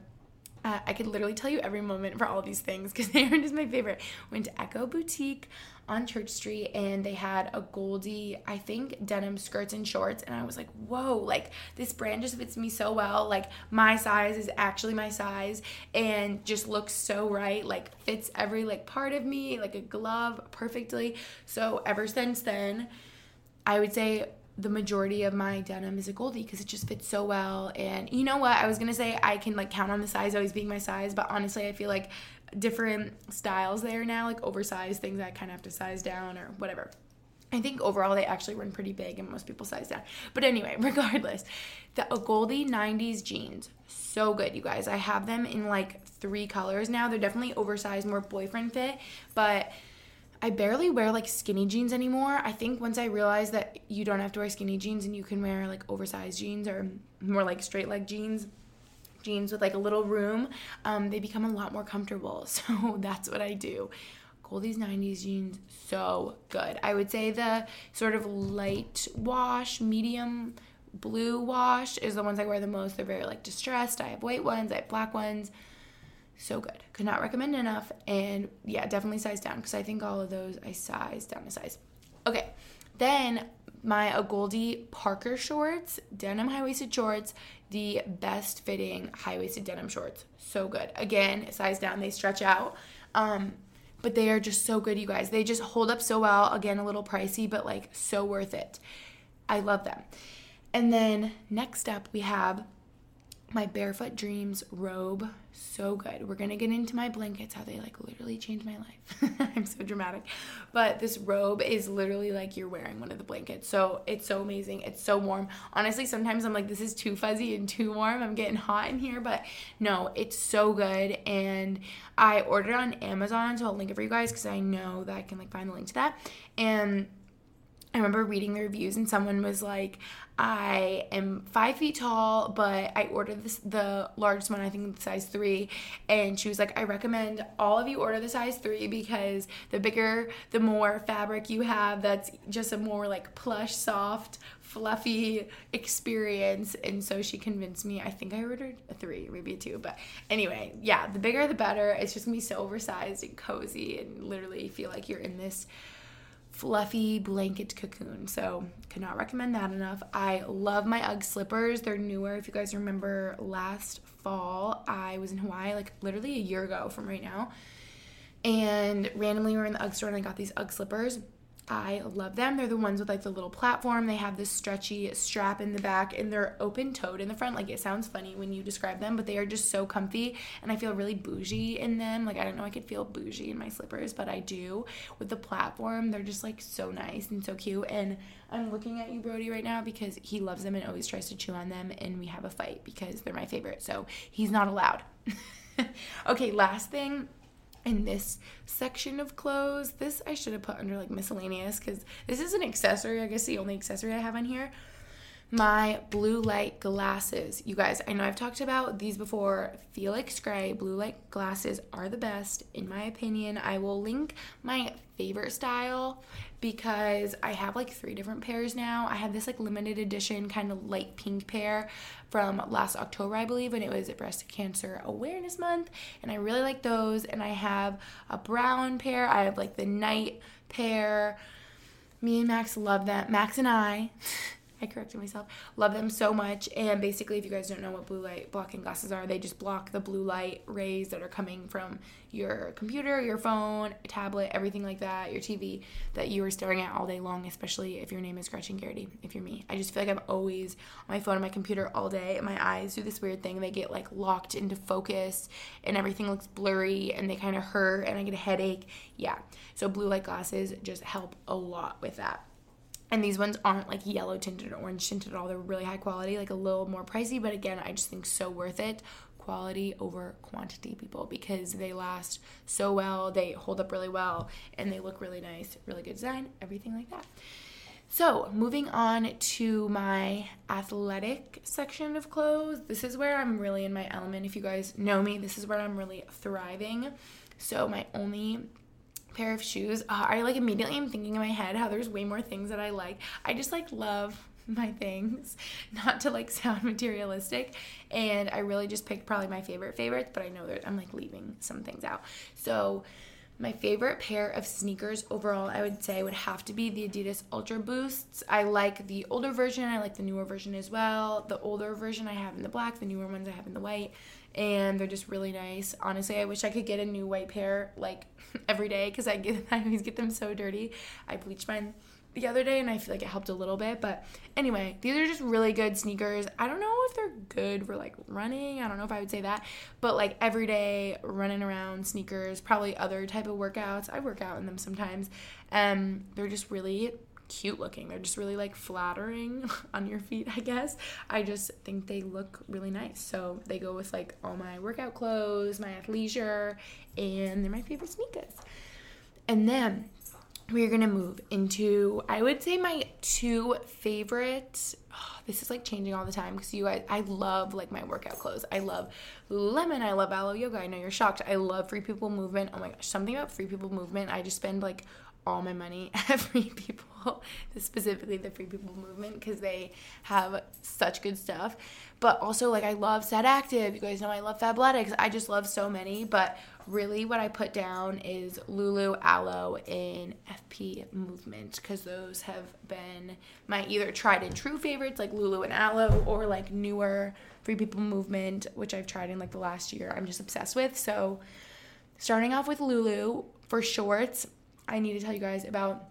uh, I could literally tell you every moment for all these things because they [laughs] are just my favorite. Went to Ecco Boutique on Church Street and they had AGOLDE, I think, denim skirts and shorts. And I was like, whoa, like this brand just fits me so well. Like my size is actually my size and just looks so right. Like fits every like part of me, like a glove perfectly. So ever since then, I would say the majority of my denim is AGOLDE because it just fits so well. And you know what? I was gonna say I can like count on the size always being my size, but honestly, I feel like different styles there now, like oversized things I kind of have to size down or whatever. I think overall they actually run pretty big and most people size down. But anyway, [laughs] regardless, the Goldie 90s jeans, so good, you guys. I have them in like three colors now. They're definitely oversized, more boyfriend fit, but I barely wear like skinny jeans anymore. I think once I realized that you don't have to wear skinny jeans and you can wear like oversized jeans or more like straight leg jeans, jeans with like a little room, um, they become a lot more comfortable. [laughs] So that's what I do. Goldie's 90s jeans, so good. I would say the sort of light wash, medium blue wash is the ones I wear the most. They're very like distressed. I have white ones, I have black ones so good. Could not recommend enough. And yeah, definitely size down because I think all of those I size down a size. Okay, then my Goldie Parker shorts, denim high waisted shorts, the best fitting high waisted denim shorts. So good. Again, size down, they stretch out. Um, but they are just so good, you guys. They just hold up so well. Again, a little pricey, but like so worth it. I love them. And then next up, we have my Barefoot Dreams robe, so good. We're gonna get into my blankets, how they like literally changed my life. [laughs] I'm so dramatic. But this robe is literally like you're wearing one of the blankets. So it's so amazing. It's so warm. Honestly, sometimes I'm like, this is too fuzzy and too warm. I'm getting hot in here, but no, it's so good. And I ordered on Amazon, so I'll link it for you guys because I know that I can like find the link to that. And I remember reading the reviews and someone was like, I am five feet tall, but I ordered this the largest one, I think size three. And she was like, I recommend all of you order the size three because the bigger, the more fabric you have, that's just a more like plush, soft, fluffy experience. And so she convinced me. I think I ordered a three, maybe a two. But anyway, yeah, the bigger the better. It's just gonna be so oversized and cozy and literally feel like you're in this fluffy blanket cocoon. So, cannot recommend that enough. I love my UGG slippers. They're newer. If you guys remember last fall, I was in Hawaii like literally a year ago from right now. And randomly we were in the UGG store and I got these UGG slippers I love them. They're the ones with like the little platform. They have this stretchy strap in the back and they're open toed in the front. Like it sounds funny when you describe them, but they are just so comfy and I feel really bougie in them. Like I don't know I could feel bougie in my slippers, but I do with the platform. They're just like so nice and so cute. And I'm looking at you, Brody, right now because he loves them and always tries to chew on them. And we have a fight because they're my favorite. So he's not allowed. [laughs] okay, last thing in this section of clothes. This I should have put under like miscellaneous because this is an accessory. I guess the only accessory I have on here my blue light glasses. You guys, I know I've talked about these before. Felix Gray blue light glasses are the best, in my opinion. I will link my favorite style because I have like three different pairs now. I have this like limited edition kind of light pink pair from last October, I believe, when it was Breast Cancer Awareness Month, and I really like those. And I have a brown pair, I have like the night pair. Me and Max love that. Max and I I corrected myself. Love them so much. And basically, if you guys don't know what blue light blocking glasses are, they just block the blue light rays that are coming from your computer, your phone, tablet, everything like that, your TV that you are staring at all day long, especially if your name is Gretchen Garrity, if you're me. I just feel like I'm always on my phone and my computer all day. My eyes do this weird thing. They get like locked into focus and everything looks blurry and they kind of hurt and I get a headache. Yeah. So blue light glasses just help a lot with that. And these ones aren't like yellow tinted or orange tinted at all. They're really high quality, like a little more pricey, but again, I just think so worth it. Quality over quantity, people, because they last so well, they hold up really well, and they look really nice, really good design, everything like that. So, moving on to my athletic section of clothes. This is where I'm really in my element. If you guys know me, this is where I'm really thriving. So, my only pair of shoes. Uh, I like immediately am thinking in my head how there's way more things that I like. I just like love [laughs] my things, [laughs] not to like sound materialistic. And I really just picked probably my favorite favorites, but I know that I'm like leaving some things out. So my favorite pair of sneakers overall, I would say, would have to be the Adidas Ultra Boosts. I like the older version. I like the newer version as well. The older version I have in the black, the newer ones I have in the white and they're just really nice. Honestly, I wish I could get a new white pair like [laughs] every day because I get [laughs] I always get them so dirty. I bleach mine the other day and I feel like it helped a little bit. But anyway, these are just really good sneakers. I don't know if they're good for like running. I don't know if I would say that, but like everyday running around sneakers, probably other type of workouts. I work out in them sometimes. Um, they're just really cute looking. They're just really like flattering [laughs] on your feet, I guess. I just think they look really nice. So they go with like all my workout clothes, my athleisure, and they're my favorite sneakers. And then we're gonna move into I would say my two favorite. Oh, this is like changing all the time because you guys, I love like my workout clothes. I love Lululemon. I love Alo Yoga. I know you're shocked. I love Free People Movement. Oh my gosh, something about Free People Movement. I just spend like all my money [laughs] at Free People, specifically the Free People movement, because they have such good stuff. But also, like, I love Set Active. You guys know I love Fabletics. I just love so many. But really, what I put down is Lulu, Alo in FP Movement, because those have been my either tried and true favorites, like Lulu and Alo or like newer Free People Movement, which I've tried in like the last year. I'm just obsessed with. So, starting off with Lulu for shorts, I need to tell you guys about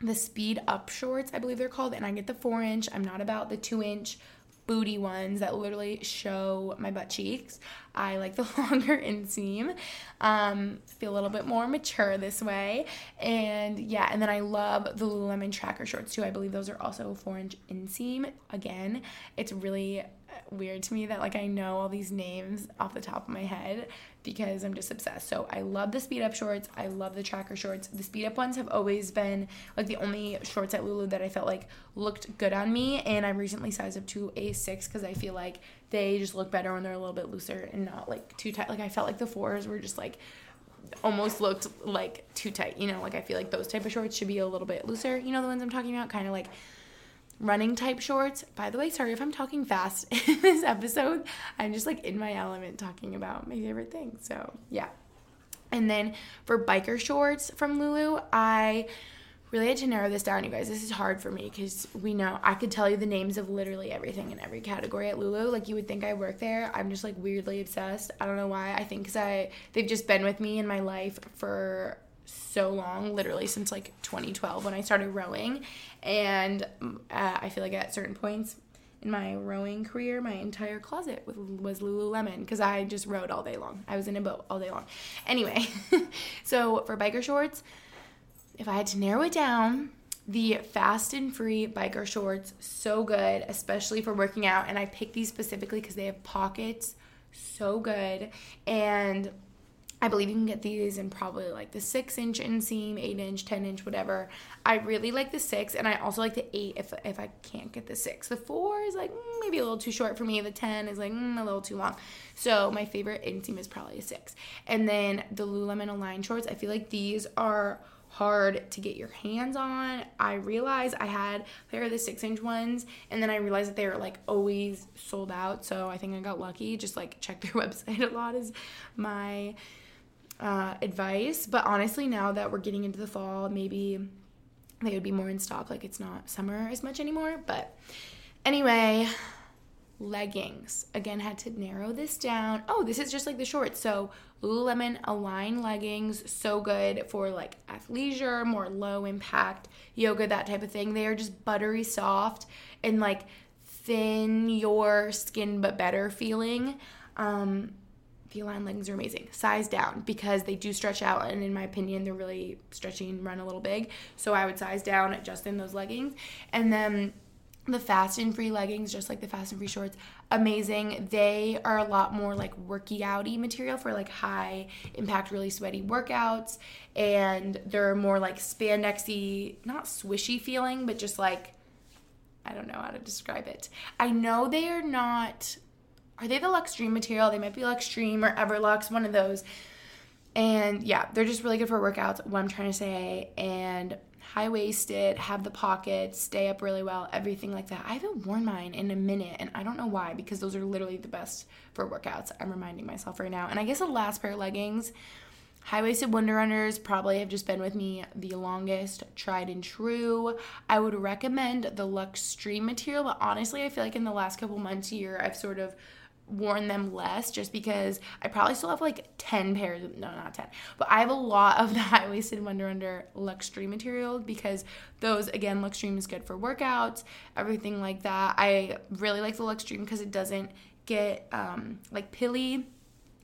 the speed up shorts, I believe they're called, and I get the four inch. I'm not about the two inch booty ones that literally show my butt cheeks. I like the [laughs] longer inseam. Um, feel a little bit more mature this way. And yeah, and then I love the Lululemon tracker shorts too. I believe those are also four inch inseam. Again, it's really weird to me that like I know all these names off the top of my head because I'm just obsessed. So I love the speed up shorts. I love the tracker shorts. The speed up ones have always been like the only shorts at Lulu that I felt like looked good on me. And I recently sized up to a six because I feel like they just look better when they're a little bit looser and not like too tight. Like I felt like the fours were just like almost looked like too tight. You know, like I feel like those type of shorts should be a little bit looser. You know the ones I'm talking about, kind of like running type shorts. By the way, sorry if I'm talking fast [laughs] in this episode. I'm just like in my element talking about my favorite thing. So, yeah. And then for biker shorts from Lulu, I really had to narrow this down, you guys. This is hard for me because we know I could tell you the names of literally everything in every category at Lulu. Like you would think I work there. I'm just like weirdly obsessed. I don't know why. I think because I they've just been with me in my life for so long, literally since like 2012 when I started rowing. And uh, I feel like at certain points in my rowing career, my entire closet was Lululemon because I just rowed all day long. I was in a boat all day long. Anyway, [laughs] so for biker shorts, if I had to narrow it down, the fast and free biker shorts, so good, especially for working out. And I picked these specifically because they have pockets, so good. And I believe you can get these in probably like the six inch inseam, eight inch, 10 inch, whatever. I really like the six, and I also like the eight if, if I can't get the six. The four is like mm, maybe a little too short for me. The 10 is like mm, a little too long. So my favorite inseam is probably a six. And then the Lululemon Align shorts, I feel like these are hard to get your hands on. I realized I had pair of the six inch ones, and then I realized that they were like always sold out. So I think I got lucky. Just like check their [laughs] website a lot is my uh, advice. But honestly, now that we're getting into the fall, maybe they would be more in stock. Like it's not summer as much anymore. But anyway, leggings. Again, had to narrow this down. Oh, this is just like the shorts. So Lululemon Align leggings, so good for like athleisure, more low impact yoga, that type of thing. They are just buttery soft and like thin your skin but better feeling. Um, the Align leggings are amazing. Size down because they do stretch out, and in my opinion, they're really stretchy and run a little big. So I would size down just in those leggings. And then the fast and free leggings, just like the fast and free shorts, amazing. They are a lot more like worky outy material for like high impact, really sweaty workouts, and they're more like spandexy, not swishy feeling, but just like I don't know how to describe it. I know they are not. Are they the Luxtreme material? They might be Luxtreme or Everlux, one of those. And yeah, they're just really good for workouts. What I'm trying to say, and high waisted, have the pockets, stay up really well, everything like that. I haven't worn mine in a minute, and I don't know why because those are literally the best for workouts. I'm reminding myself right now. And I guess the last pair of leggings, high waisted Wunder Unders, probably have just been with me the longest, tried and true. I would recommend the Luxtreme material, but honestly, I feel like in the last couple months, year, I've sort of worn them less just because I probably still have like 10 pairs no not 10 but I have a lot of the [laughs] high-waisted Wunder Under Luxtreme material because those again Luxtreme is good for workouts everything like that. I really like the Luxtreme because it doesn't get um, like pilly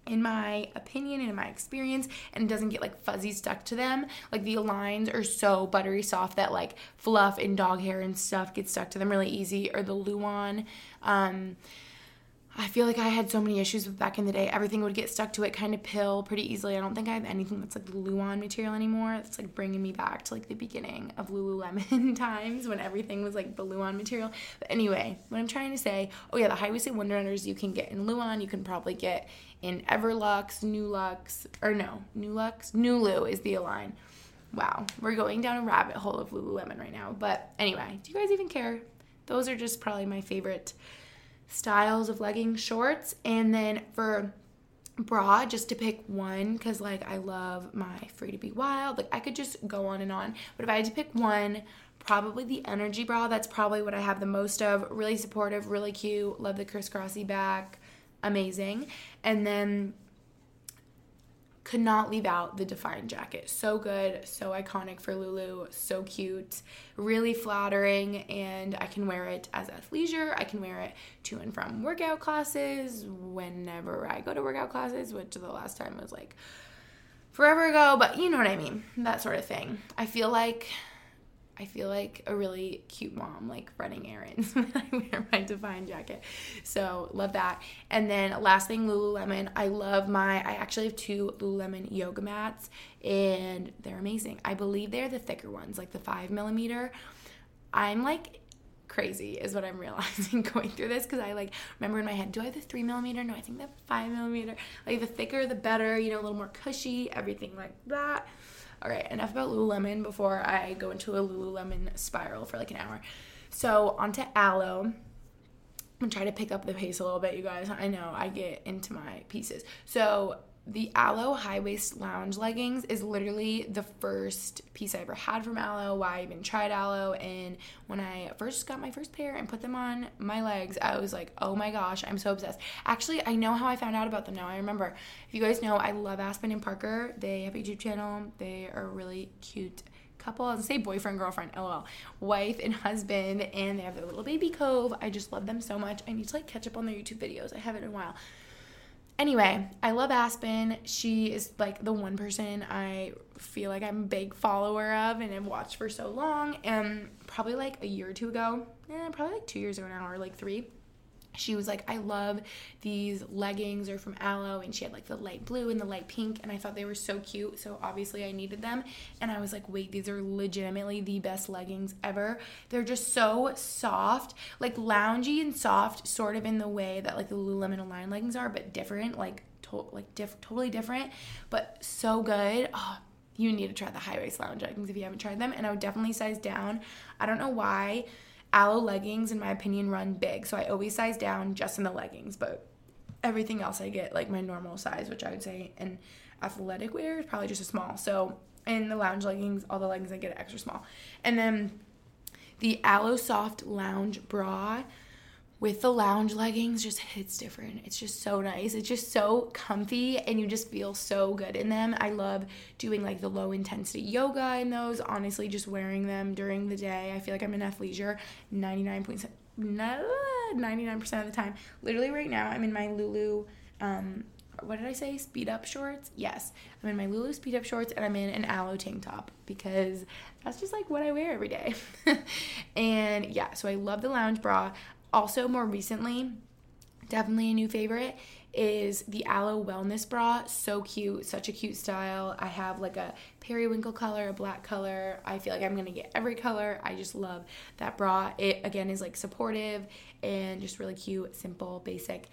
in my opinion and in my experience and it doesn't get like fuzzy stuck to them. Like the lines are so buttery soft that like fluff and dog hair and stuff get stuck to them really easy or the luon um I feel like I had so many issues with back in the day. Everything would get stuck to it kind of pill pretty easily. I don't think I have anything that's like Luon material anymore. It's like bringing me back to like the beginning of Lululemon [laughs] times when everything was like the Luon material. But anyway, what I'm trying to say, oh yeah, the high waisted Wunder Unders you can get in Luon. You can probably get in Everlux, Nulux, or no, Nulux, is the Align. Wow, we're going down a rabbit hole of Lululemon right now. But anyway, do you guys even care? Those are just probably my favorite styles of legging shorts. And then for bra, just to pick one, because like I love my Free to Be Wild. Like I could just go on and on. But if I had to pick one, probably the energy bra. That's probably what I have the most of. Really supportive, really cute. Love the crisscrossy back. Amazing. And then could not leave out the Define jacket. So good, so iconic for Lulu, so cute, really flattering, and I can wear it as athleisure. I can wear it to and from workout classes whenever I go to workout classes, which the last time was like forever ago, but you know what I mean, that sort of thing. I feel like I feel like a really cute mom, like running errands [laughs] when I wear my Define jacket. So love that. And then last thing, Lululemon. I love my. I actually have two Lululemon yoga mats, and they're amazing. I believe they're the thicker ones, like the five millimeter. I'm like crazy is what I'm [laughs] realizing going through this because I like remember in my head, do I have the three millimeter? No, I think the five millimeter. Like the thicker, the better. You know, a little more cushy, everything like that. All right, enough about Lululemon before I go into a Lululemon spiral for like an hour. So, onto Alo. I'm gonna try to pick up the pace a little bit, you guys. I know I get into my pieces. So, the Alo high waist lounge leggings is literally the first piece I ever had from Alo, Why I even tried aloe. And when I first got my first pair and put them on my legs, I was like, oh my gosh, I'm so obsessed. Actually, I know how I found out about them now. I remember. If you guys know, I love Aspen and Parker. They have a YouTube channel. They are really cute couple. I say boyfriend, girlfriend, lol, wife and husband, and they have their little baby cove. I just love them so much. I need to like catch up on their YouTube videos. I haven't in a while. Anyway, I love Aspen. She is like the one person I feel like I'm a big follower of and have watched for so long. And probably like a year or two ago, eh, probably like two years ago now, or like three, she was like, I love these leggings are from Alo, and she had like the light blue and the light pink, and I thought they were so cute. So obviously I needed them, and I was like, wait, these are legitimately the best leggings ever. They're just so soft, like loungy and soft, sort of in the way that like the Lululemon Align leggings are, but different, like to- like diff- totally different, but so good. Oh, you need to try the high waist lounge leggings if you haven't tried them, and I would definitely size down. I don't know why Alo leggings, in my opinion, run big. So I always size down just in the leggings, but everything else I get like my normal size, which I would say in athletic wear is probably just a small. So in the lounge leggings, all the leggings I get extra small. And then the Alo Soft Lounge Bra with the lounge leggings just hits different. It's just so nice. It's just so comfy and you just feel so good in them. I love doing like the low intensity yoga in those. Honestly, just wearing them during the day. I feel like I'm in athleisure 99.7 99% of the time. Literally right now I'm in my Lulu um what did I say? Speed up shorts? Yes. I'm in my Lulu speed up shorts and I'm in an Alo tank top because that's just like what I wear every day. [laughs] and yeah, so I love the lounge bra. Also, more recently, definitely a new favorite is the Alo Wellness Bra. So cute, such a cute style. I have like a periwinkle color, a black color. I feel like I'm gonna get every color. I just love that bra. It again is like supportive and just really cute, simple, basic.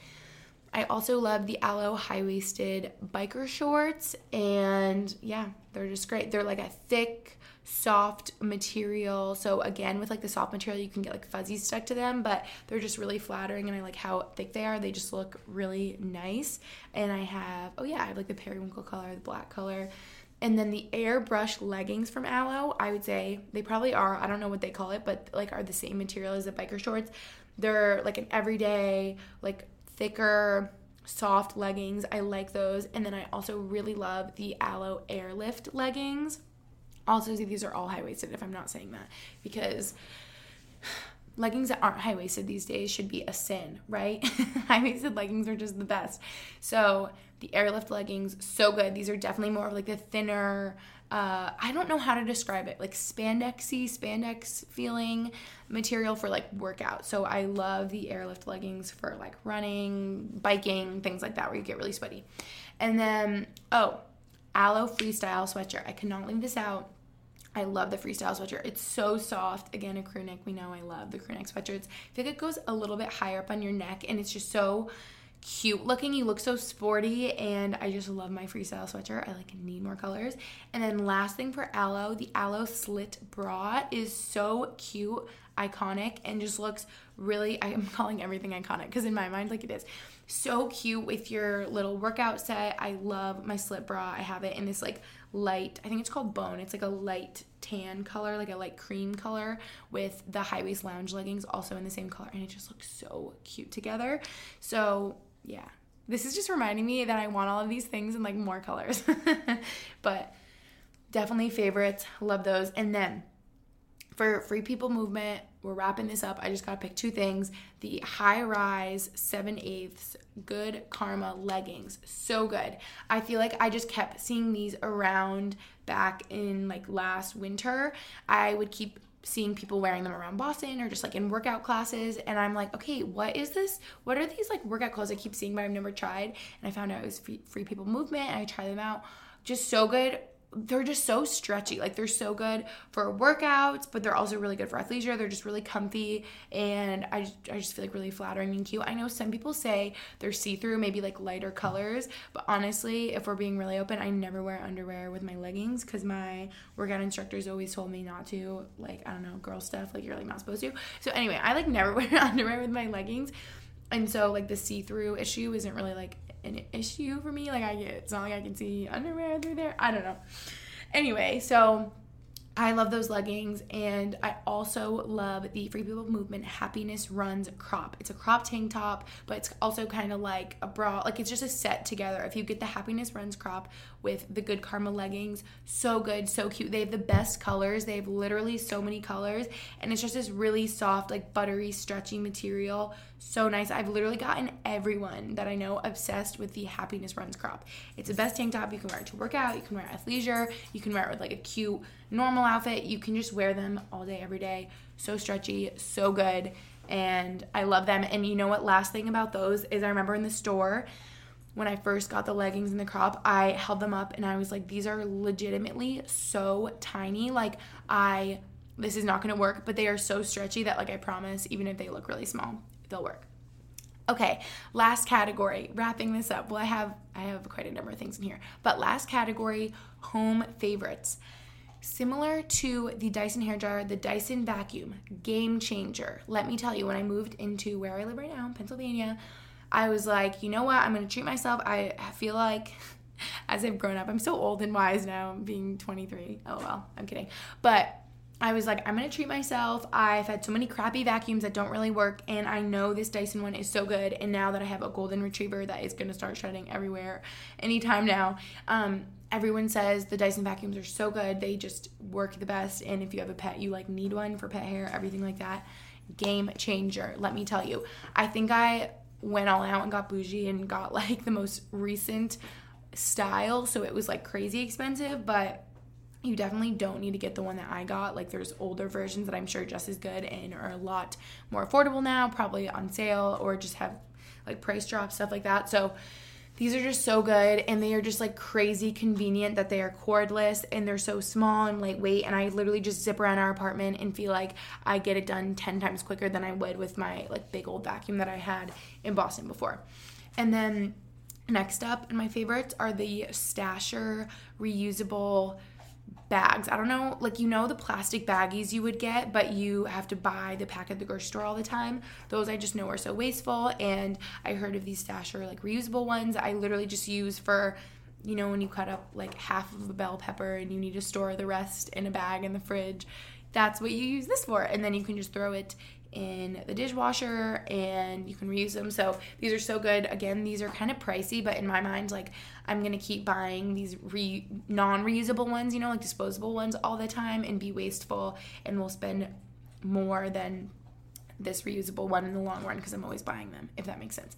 I also love the Alo high waisted biker shorts, and yeah, they're just great. They're like a thick, soft material. So again, with like the soft material, you can get like fuzzies stuck to them, but they're just really flattering and I like how thick they are. They just look really nice. And I have, oh yeah, I have like the periwinkle color, the black color. And then the airbrush leggings from Alo, I would say they probably are, I don't know what they call it, but like are the same material as the biker shorts. They're like an everyday, like thicker, soft leggings. I like those. And then I also really love the Alo Airlift leggings. Also, these are all high waisted if I'm not saying that because [sighs] leggings that aren't high waisted these days should be a sin, right? [laughs] high waisted leggings are just the best. So, the airlift leggings, so good. These are definitely more of like the thinner, uh, I don't know how to describe it, like spandexy, spandex feeling material for like workout. So, I love the airlift leggings for like running, biking, things like that where you get really sweaty. And then, oh, Alo Freestyle sweatshirt. I cannot leave this out. I love the freestyle sweatshirt. It's so soft. Again, a crew neck. We know I love the crew neck sweatshirts. I feel like it goes a little bit higher up on your neck and it's just so cute looking. You look so sporty and I just love my freestyle sweatshirt. I like need more colors. And then last thing for Alo, the Alo slit bra is so cute, iconic, and just looks really I am [laughs] calling everything iconic because in my mind like it is. So cute with your little workout set. I love my slit bra. I have it in this like light, I think it's called bone. It's like a light tan color, like a light cream color with the high waist lounge leggings also in the same color. And it just looks so cute together. So, yeah. This is just reminding me that I want all of these things in like more colors. [laughs] but definitely favorites. Love those. And then for Free People Movement, we're wrapping this up. I just got to pick two things the high rise 7 eighths good karma leggings. So good. I feel like I just kept seeing these around back in like last winter. I would keep seeing people wearing them around Boston or just like in workout classes. And I'm like, okay, what is this? What are these like workout clothes I keep seeing but I've never tried? And I found out it was Free, free People Movement and I tried them out. Just so good they're just so stretchy. Like they're so good for workouts, but they're also really good for athleisure. They're just really comfy, and I just, I just feel like really flattering and cute. I know some people say they're see through, maybe like lighter colors, but honestly, if we're being really open, I never wear underwear with my leggings because my workout instructors always told me not to. Like I don't know, girl stuff. Like you're like not supposed to. So anyway, I like never [laughs] wear underwear with my leggings. And so like the see-through issue isn't really like an issue for me. Like I get it's not like I can see underwear through there. I don't know. Anyway, so I love those leggings and I also love the Free People Movement Happiness Runs crop. It's a crop tank top, but it's also kind of like a bra. Like it's just a set together. If you get the Happiness Runs crop with the Good Karma leggings, so good, so cute. They have the best colors. They have literally so many colors and it's just this really soft, like buttery, stretchy material. So nice. I've literally gotten everyone that I know obsessed with the Happiness Runs crop. It's the best tank top. You can wear it to work out, you can wear it athleisure, you can wear it with like a cute normal outfit. You can just wear them all day, every day. So stretchy, so good. And I love them. And you know what? Last thing about those is I remember in the store when I first got the leggings and the crop, I held them up and I was like, these are legitimately so tiny. Like, I, this is not gonna work, but they are so stretchy that, like, I promise, even if they look really small, they'll work. Okay, last category, wrapping this up. Well, I have I have quite a number of things in here. But last category, home favorites. Similar to the Dyson hair dryer, the Dyson vacuum, game changer. Let me tell you, when I moved into where I live right now in Pennsylvania, I was like, you know what? I'm gonna treat myself. I feel like [laughs] as I've grown up. I'm so old and wise now, being 23. Oh well, I'm kidding. But I was like, I'm gonna treat myself. I've had so many crappy vacuums that don't really work, and I know this Dyson one is so good. And now that I have a golden retriever that is gonna start shedding everywhere anytime now, um, everyone says the Dyson vacuums are so good. They just work the best. And if you have a pet, you like need one for pet hair, everything like that. Game changer, let me tell you. I think I went all out and got bougie and got like the most recent style, so it was like crazy expensive, but you definitely don't need to get the one that I got. Like there's older versions that I'm sure just as good and are a lot more affordable now, probably on sale or just have like price drop stuff like that. So these are just so good and they are just like crazy convenient that they are cordless and they're so small and lightweight and I literally just zip around our apartment and feel like I get it done 10 times quicker than I would with my like big old vacuum that I had in Boston before. And then next up, and my favorites are the Stasher reusable bags. I don't know, like you know the plastic baggies you would get, but you have to buy the pack at the grocery store all the time. Those I just know are so wasteful. And I heard of these Stasher like reusable ones. I literally just use for you know when you cut up like half of a bell pepper and you need to store the rest in a bag in the fridge. That's what you use this for. And then you can just throw it in the dishwasher and you can reuse them. So these are so good. Again, these are kind of pricey, but in my mind, like I'm gonna keep buying these re- non-reusable ones, you know, like disposable ones all the time and be wasteful and will spend more than this reusable one in the long run because I'm always buying them, if that makes sense.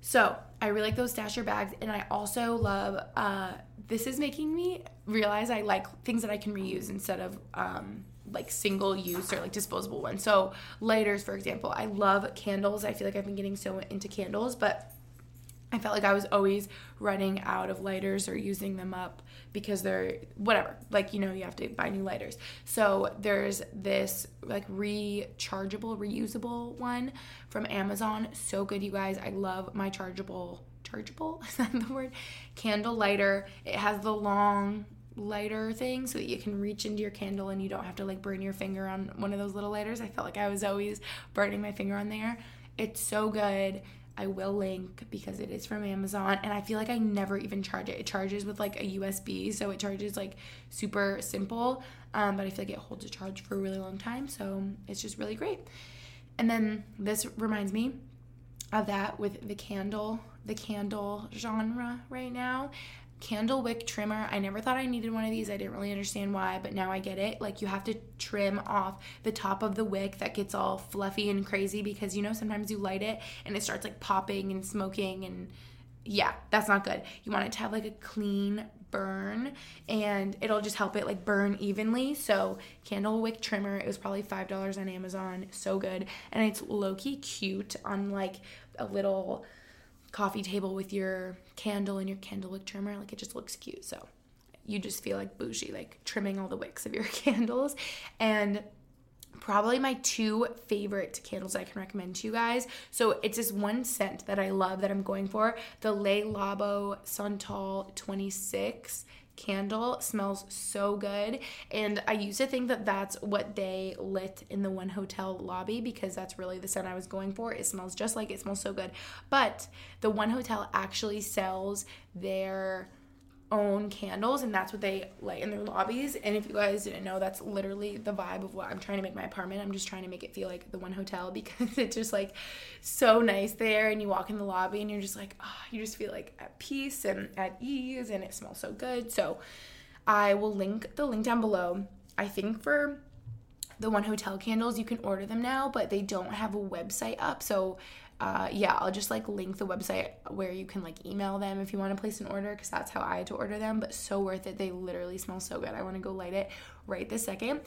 So I really like those stasher bags, and I also love. Uh, this is making me realize I like things that I can reuse instead of um, like single use or like disposable ones. So lighters, for example, I love candles. I feel like I've been getting so into candles, but I felt like I was always running out of lighters or using them up because they're whatever. Like, you know, you have to buy new lighters. So there's this like rechargeable, reusable one from Amazon. So good, you guys. I love my chargeable, chargeable, [laughs] is that the word? Candle lighter. It has the long lighter thing so that you can reach into your candle and you don't have to like burn your finger on one of those little lighters. I felt like I was always burning my finger on there. It's so good. I will link because it is from Amazon and I feel like I never even charge it. It charges with like a USB, so it charges like super simple, um, but I feel like it holds a charge for a really long time, so it's just really great. And then this reminds me of that with the candle, the candle genre right now candle wick trimmer. I never thought I needed one of these. I didn't really understand why, but now I get it. Like you have to trim off the top of the wick that gets all fluffy and crazy because you know sometimes you light it and it starts like popping and smoking and yeah, that's not good. You want it to have like a clean burn and it'll just help it like burn evenly. So, candle wick trimmer, it was probably $5 on Amazon. So good. And it's low key cute on like a little coffee table with your candle and your candle wick trimmer. Like it just looks cute. So you just feel like bougie, like trimming all the wicks of your [laughs] candles. And probably my two favorite candles I can recommend to you guys. So it's this one scent that I love that I'm going for the Le Labo Santal 26 candle smells so good. And i used to think that that's what they lit in the one hotel lobby because that's really the scent i was going for. It smells just like it smells so good. But the one hotel actually sells their own candles and that's what they light in their lobbies. And if you guys didn't know that's literally the vibe of what i'm trying to make my apartment. I'm just trying to make it feel like the one hotel [laughs] because it's just like so nice there. And you walk in the lobby and you're just like oh, you just feel like at peace and at ease and it smells so good. So i will link the link down below. I think for the one hotel candles you can order them now but they don't have a website up. So uh, yeah, I'll just like link the website where you can like email them if you want to place an order because that's how I had to order them. But so worth it. They literally smell so good. I want to go light it right this second.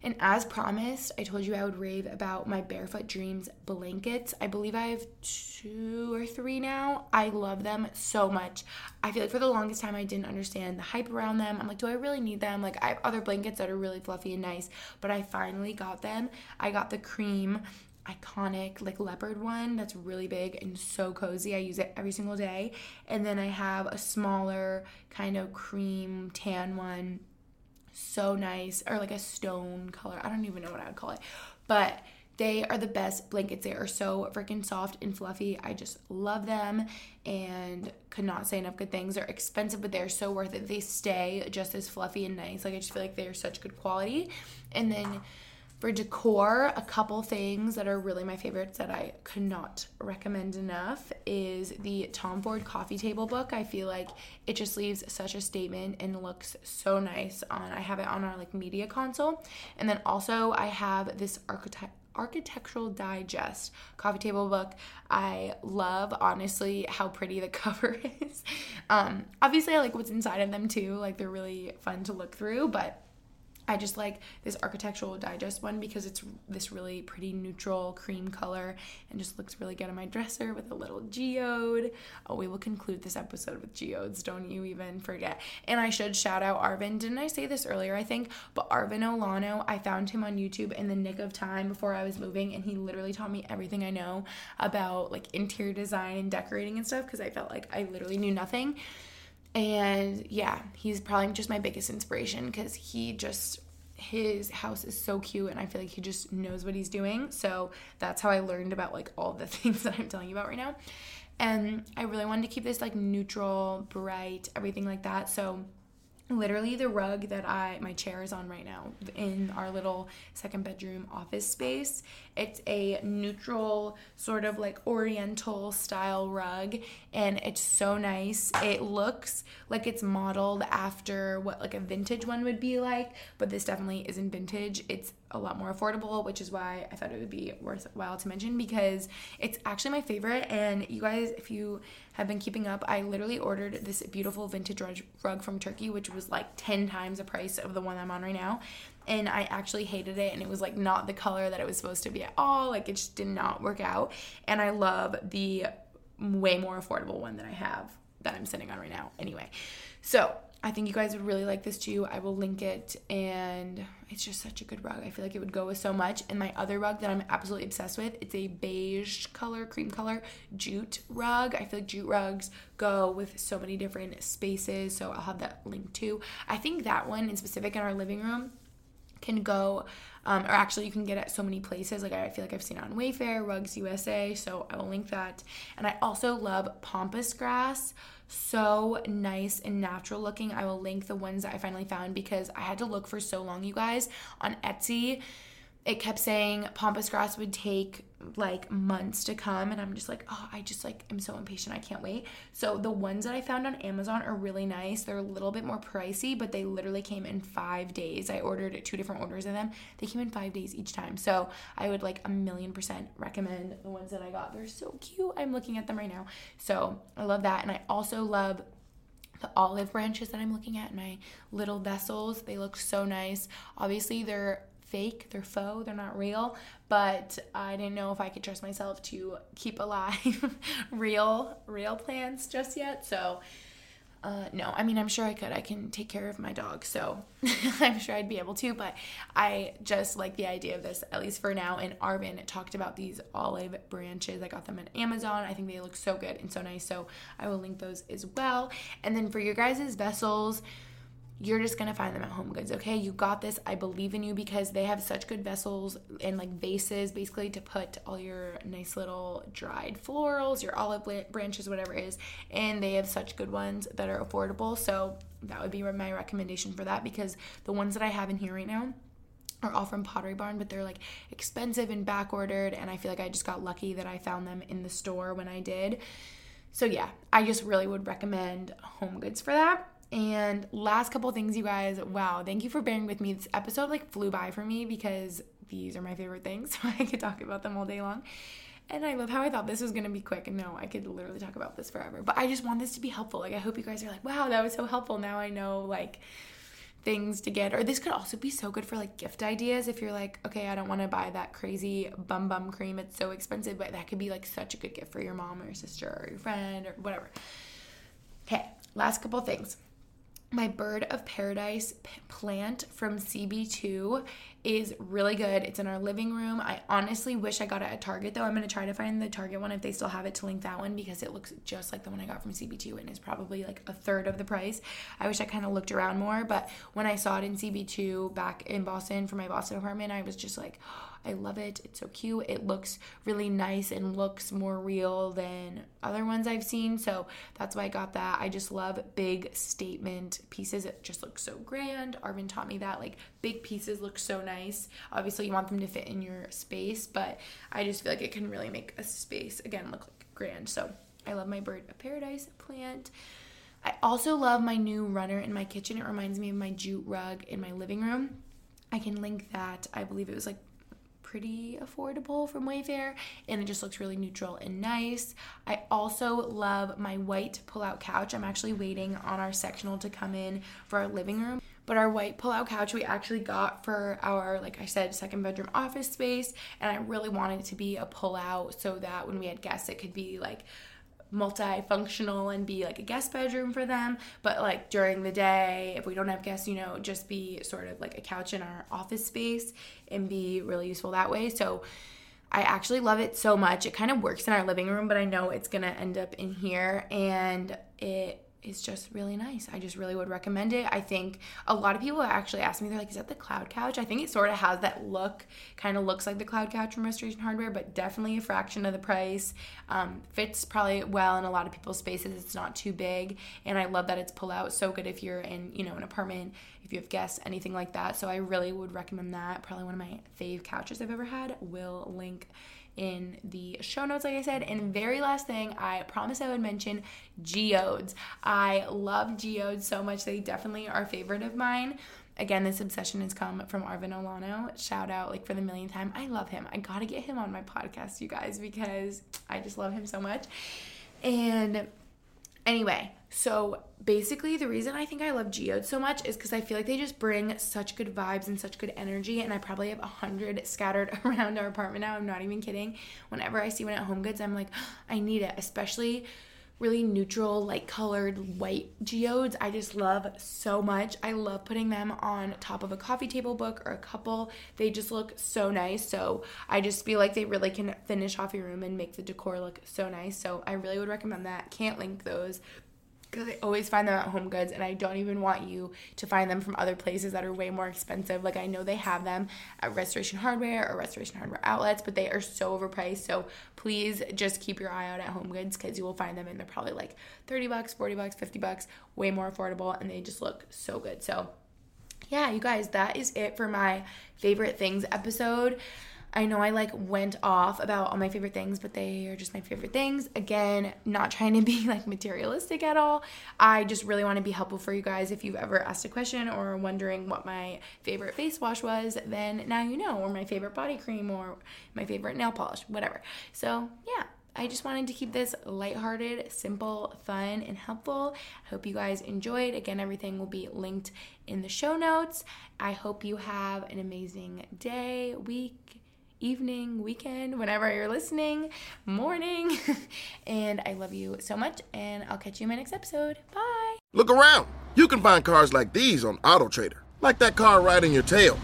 And as promised, I told you I would rave about my Barefoot Dreams blankets. I believe I have two or three now. I love them so much. I feel like for the longest time I didn't understand the hype around them. I'm like, do I really need them? Like, I have other blankets that are really fluffy and nice, but I finally got them. I got the cream iconic like leopard one that's really big and so cozy. I use it every single day. And then I have a smaller kind of cream tan one. So nice or like a stone color. I don't even know what I would call it. But They are the best blankets. They are so freaking soft and fluffy. I just love them and could not say enough good things. They're expensive, but they're so worth it. They stay just as fluffy and nice. Like I just feel like they are such good quality. And then for decor, a couple things that are really my favorites that I could not recommend enough is the Tom Ford coffee table book. I feel like it just leaves such a statement and looks so nice on I have it on our like media console. And then also I have this architect Architectural Digest coffee table book. I love honestly how pretty the [laughs] cover is. Um, obviously, I like what's inside of them too. Like they're really fun to look through, but I just like this architectural digest one because it's this really pretty neutral cream color and just looks really good on my dresser with a little geode. Oh, we will conclude this episode with geodes, don't you even forget. And I should shout out Arvin. Didn't I say this earlier, I think? But Arvin Olano, I found him on YouTube in the nick of time before I was moving and he literally taught me everything I know about like interior design and decorating and stuff because I felt like I literally knew nothing. And yeah, he's probably just my biggest inspiration because he just his house is so cute and I feel like he just knows what he's doing. So that's how I learned about like all the [laughs] things that I'm telling you about right now. And I really wanted to keep this like neutral, bright, everything like that. So literally the rug that I my chair is on right now in our little second bedroom office space. It's a neutral sort of like oriental style rug and it's so nice. It looks like it's modeled after what like a vintage one would be like, but this definitely isn't vintage. It's a lot more affordable, which is why I thought it would be worthwhile to mention because it's actually my favorite. And you guys, if you have been keeping up, I literally ordered this beautiful vintage rug from Turkey, which was like 10 times the price of the one I'm on right now. And I actually hated it, and it was like not the color that it was supposed to be at all. Like it just did not work out. And I love the way more affordable one that I have that I'm sitting on right now. Anyway, so I think you guys would really like this too. I will link it and it's just such a good rug. I feel like it would go with so much. And my other rug that I'm absolutely obsessed with, it's a beige color, cream color jute rug. I feel like jute rugs go with so many different spaces. So I'll have that link too. I think that one in specific in our living room can go um, or actually you can get it so many places like i feel like i've seen it on wayfair rugs usa so i will link that and i also love pampas grass so nice and natural looking. I will link the ones that I finally found because I had to look for so long, you guys, on Etsy. It kept saying pampas grass would take like months to come and I'm just like, oh, I just like am so impatient. I can't wait. So the ones that I found on Amazon are really nice. They're a little bit more pricey, but they literally came in 5 days. I ordered two different orders of them. They came in 5 days each time. So I would like a million percent recommend the ones that I got. They're so cute. I'm looking at them right now. So I love that and I also love the olive branches that I'm looking at in my little vessels. They look so nice. Obviously, they're fake, they're faux, they're not real, but I didn't know if I could trust myself to keep alive [laughs] real real plants just yet. So uh, no, I mean, I'm sure I could. I can take care of my dog, so [laughs] I'm sure I'd be able to. But I just like the idea of this, at least for now. And Arvin talked about these olive branches. I got them on Amazon. I think they look so good and so nice. So I will link those as well. And then for your guys' vessels, you're just gonna find them at Home Goods, okay? You got this. I believe in you because they have such good vessels and like vases, basically to put all your nice little dried florals, your olive branches, whatever it is, and they have such good ones that are affordable. So that would be my recommendation for that because the ones that I have in here right now are all from Pottery Barn, but they're like expensive and back ordered, and I feel like I just got lucky that I found them in the store when I did. So yeah, I just really would recommend Home Goods for that. And last couple things, you guys. Wow, thank you for bearing with me. This episode like flew by for me because these are my favorite things, [laughs] so I could talk about them all day long. And I love how I thought this was gonna be quick. And no, I could literally talk about this forever. But I just want this to be helpful. Like I hope you guys are like, wow, that was so helpful. Now I know like things to get. Or this could also be so good for like gift ideas if you're like, okay, I don't want to buy that crazy bum bum cream. It's so expensive, but that could be like such a good gift for your mom or your sister or your friend or whatever. Okay, last couple things my bird of paradise plant from CB2 is really good. It's in our living room. I honestly wish I got it at Target though. I'm going to try to find the Target one if they still have it to link that one because it looks just like the one I got from CB2 and is probably like a third of the price. I wish I kind of looked around more, but when I saw it in CB2 back in Boston for my Boston apartment, I was just like, I love it. It's so cute. It looks really nice and looks more real than other ones I've seen. So that's why I got that. I just love big statement pieces. It just looks so grand. Arvin taught me that. Like big pieces look so nice. Obviously, you want them to fit in your space, but I just feel like it can really make a space again look like grand. So I love my bird of paradise plant. I also love my new runner in my kitchen. It reminds me of my jute rug in my living room. I can link that. I believe it was like pretty affordable from Wayfair and it just looks really neutral and nice. I also love my white pull-out couch. I'm actually waiting on our sectional to come in for our living room. But our white pull-out couch we actually got for our, like I said, second bedroom office space, and I really wanted it to be a pull-out so that when we had guests, it could be like multifunctional and be like a guest bedroom for them. But like during the day, if we don't have guests, you know, just be sort of like a couch in our office space and be really useful that way. So I actually love it so much. It kind of works in our living room, but I know it's gonna end up in here and it is just really nice. I just really would recommend it. I think a lot of people actually ask me, they're like, is that the cloud couch? I think it sort of has that look, kind of looks like the cloud couch from Restoration Hardware, but definitely a fraction of the price. Um, fits probably well in a lot of people's spaces. It's not too big. And I love that it's pull out. So good if you're in, you know, an apartment, if you have guests, anything like that. So I really would recommend that. Probably one of my fave couches I've ever had. Will link in the show notes, like I said. And very last thing, I promised I would mention geodes. I love geodes so much. They definitely are a favorite of mine. Again, this obsession has come from Arvin Olano. Shout out, like, for the millionth time. I love him. I gotta get him on my podcast, you guys, because I just love him so much. And anyway, so basically, the reason I think I love geodes so much is because I feel like they just bring such good vibes and such good energy. And I probably have a hundred [laughs] scattered [laughs] around our apartment now. I'm not even kidding. Whenever I see one at Home Goods, I'm like, [gasps] I need it, especially really neutral, light colored white geodes. I just love so much. I love putting them on top of a coffee table book or a couple. They just look so nice. So I just feel like they really can finish off your room and make the decor look so nice. So I really would recommend that. Can't link those because I always find them at Home Goods and I don't even want you to find them from other places that are way more expensive. Like I know they have them at Restoration Hardware or Restoration Hardware outlets, but they are so overpriced. So please just keep your eye out at Home Goods because you will find them and they're probably like 30 bucks, 40 bucks, 50 bucks, way more affordable and they just look so good. So yeah, you guys, that is it for my favorite things episode. I know I like went off about all my favorite things, but they are just my favorite things. Again, not trying to be [laughs] like materialistic at all. I just really want to be helpful for you guys. If you've ever asked a question or wondering what my favorite face wash was, then now you know, or my favorite body cream or my favorite nail polish, whatever. So, yeah, I just wanted to keep this lighthearted, simple, fun, and helpful. I hope you guys enjoyed. Again, everything will be linked in the show notes. I hope you have an amazing day, week, evening, weekend, whenever you're listening, morning. [laughs] and I love you so much, and I'll catch you in my next episode. Bye. Look around. You can find cars like these on AutoTrader, like that car riding your tail.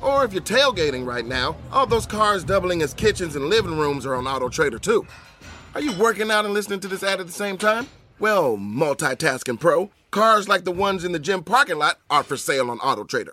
Or if you're tailgating right now, all those cars doubling as kitchens and living rooms are on AutoTrader too. Are you working out and listening to this ad at the same time? Well, multitasking pro, cars like the ones in the gym parking lot are for sale on AutoTrader.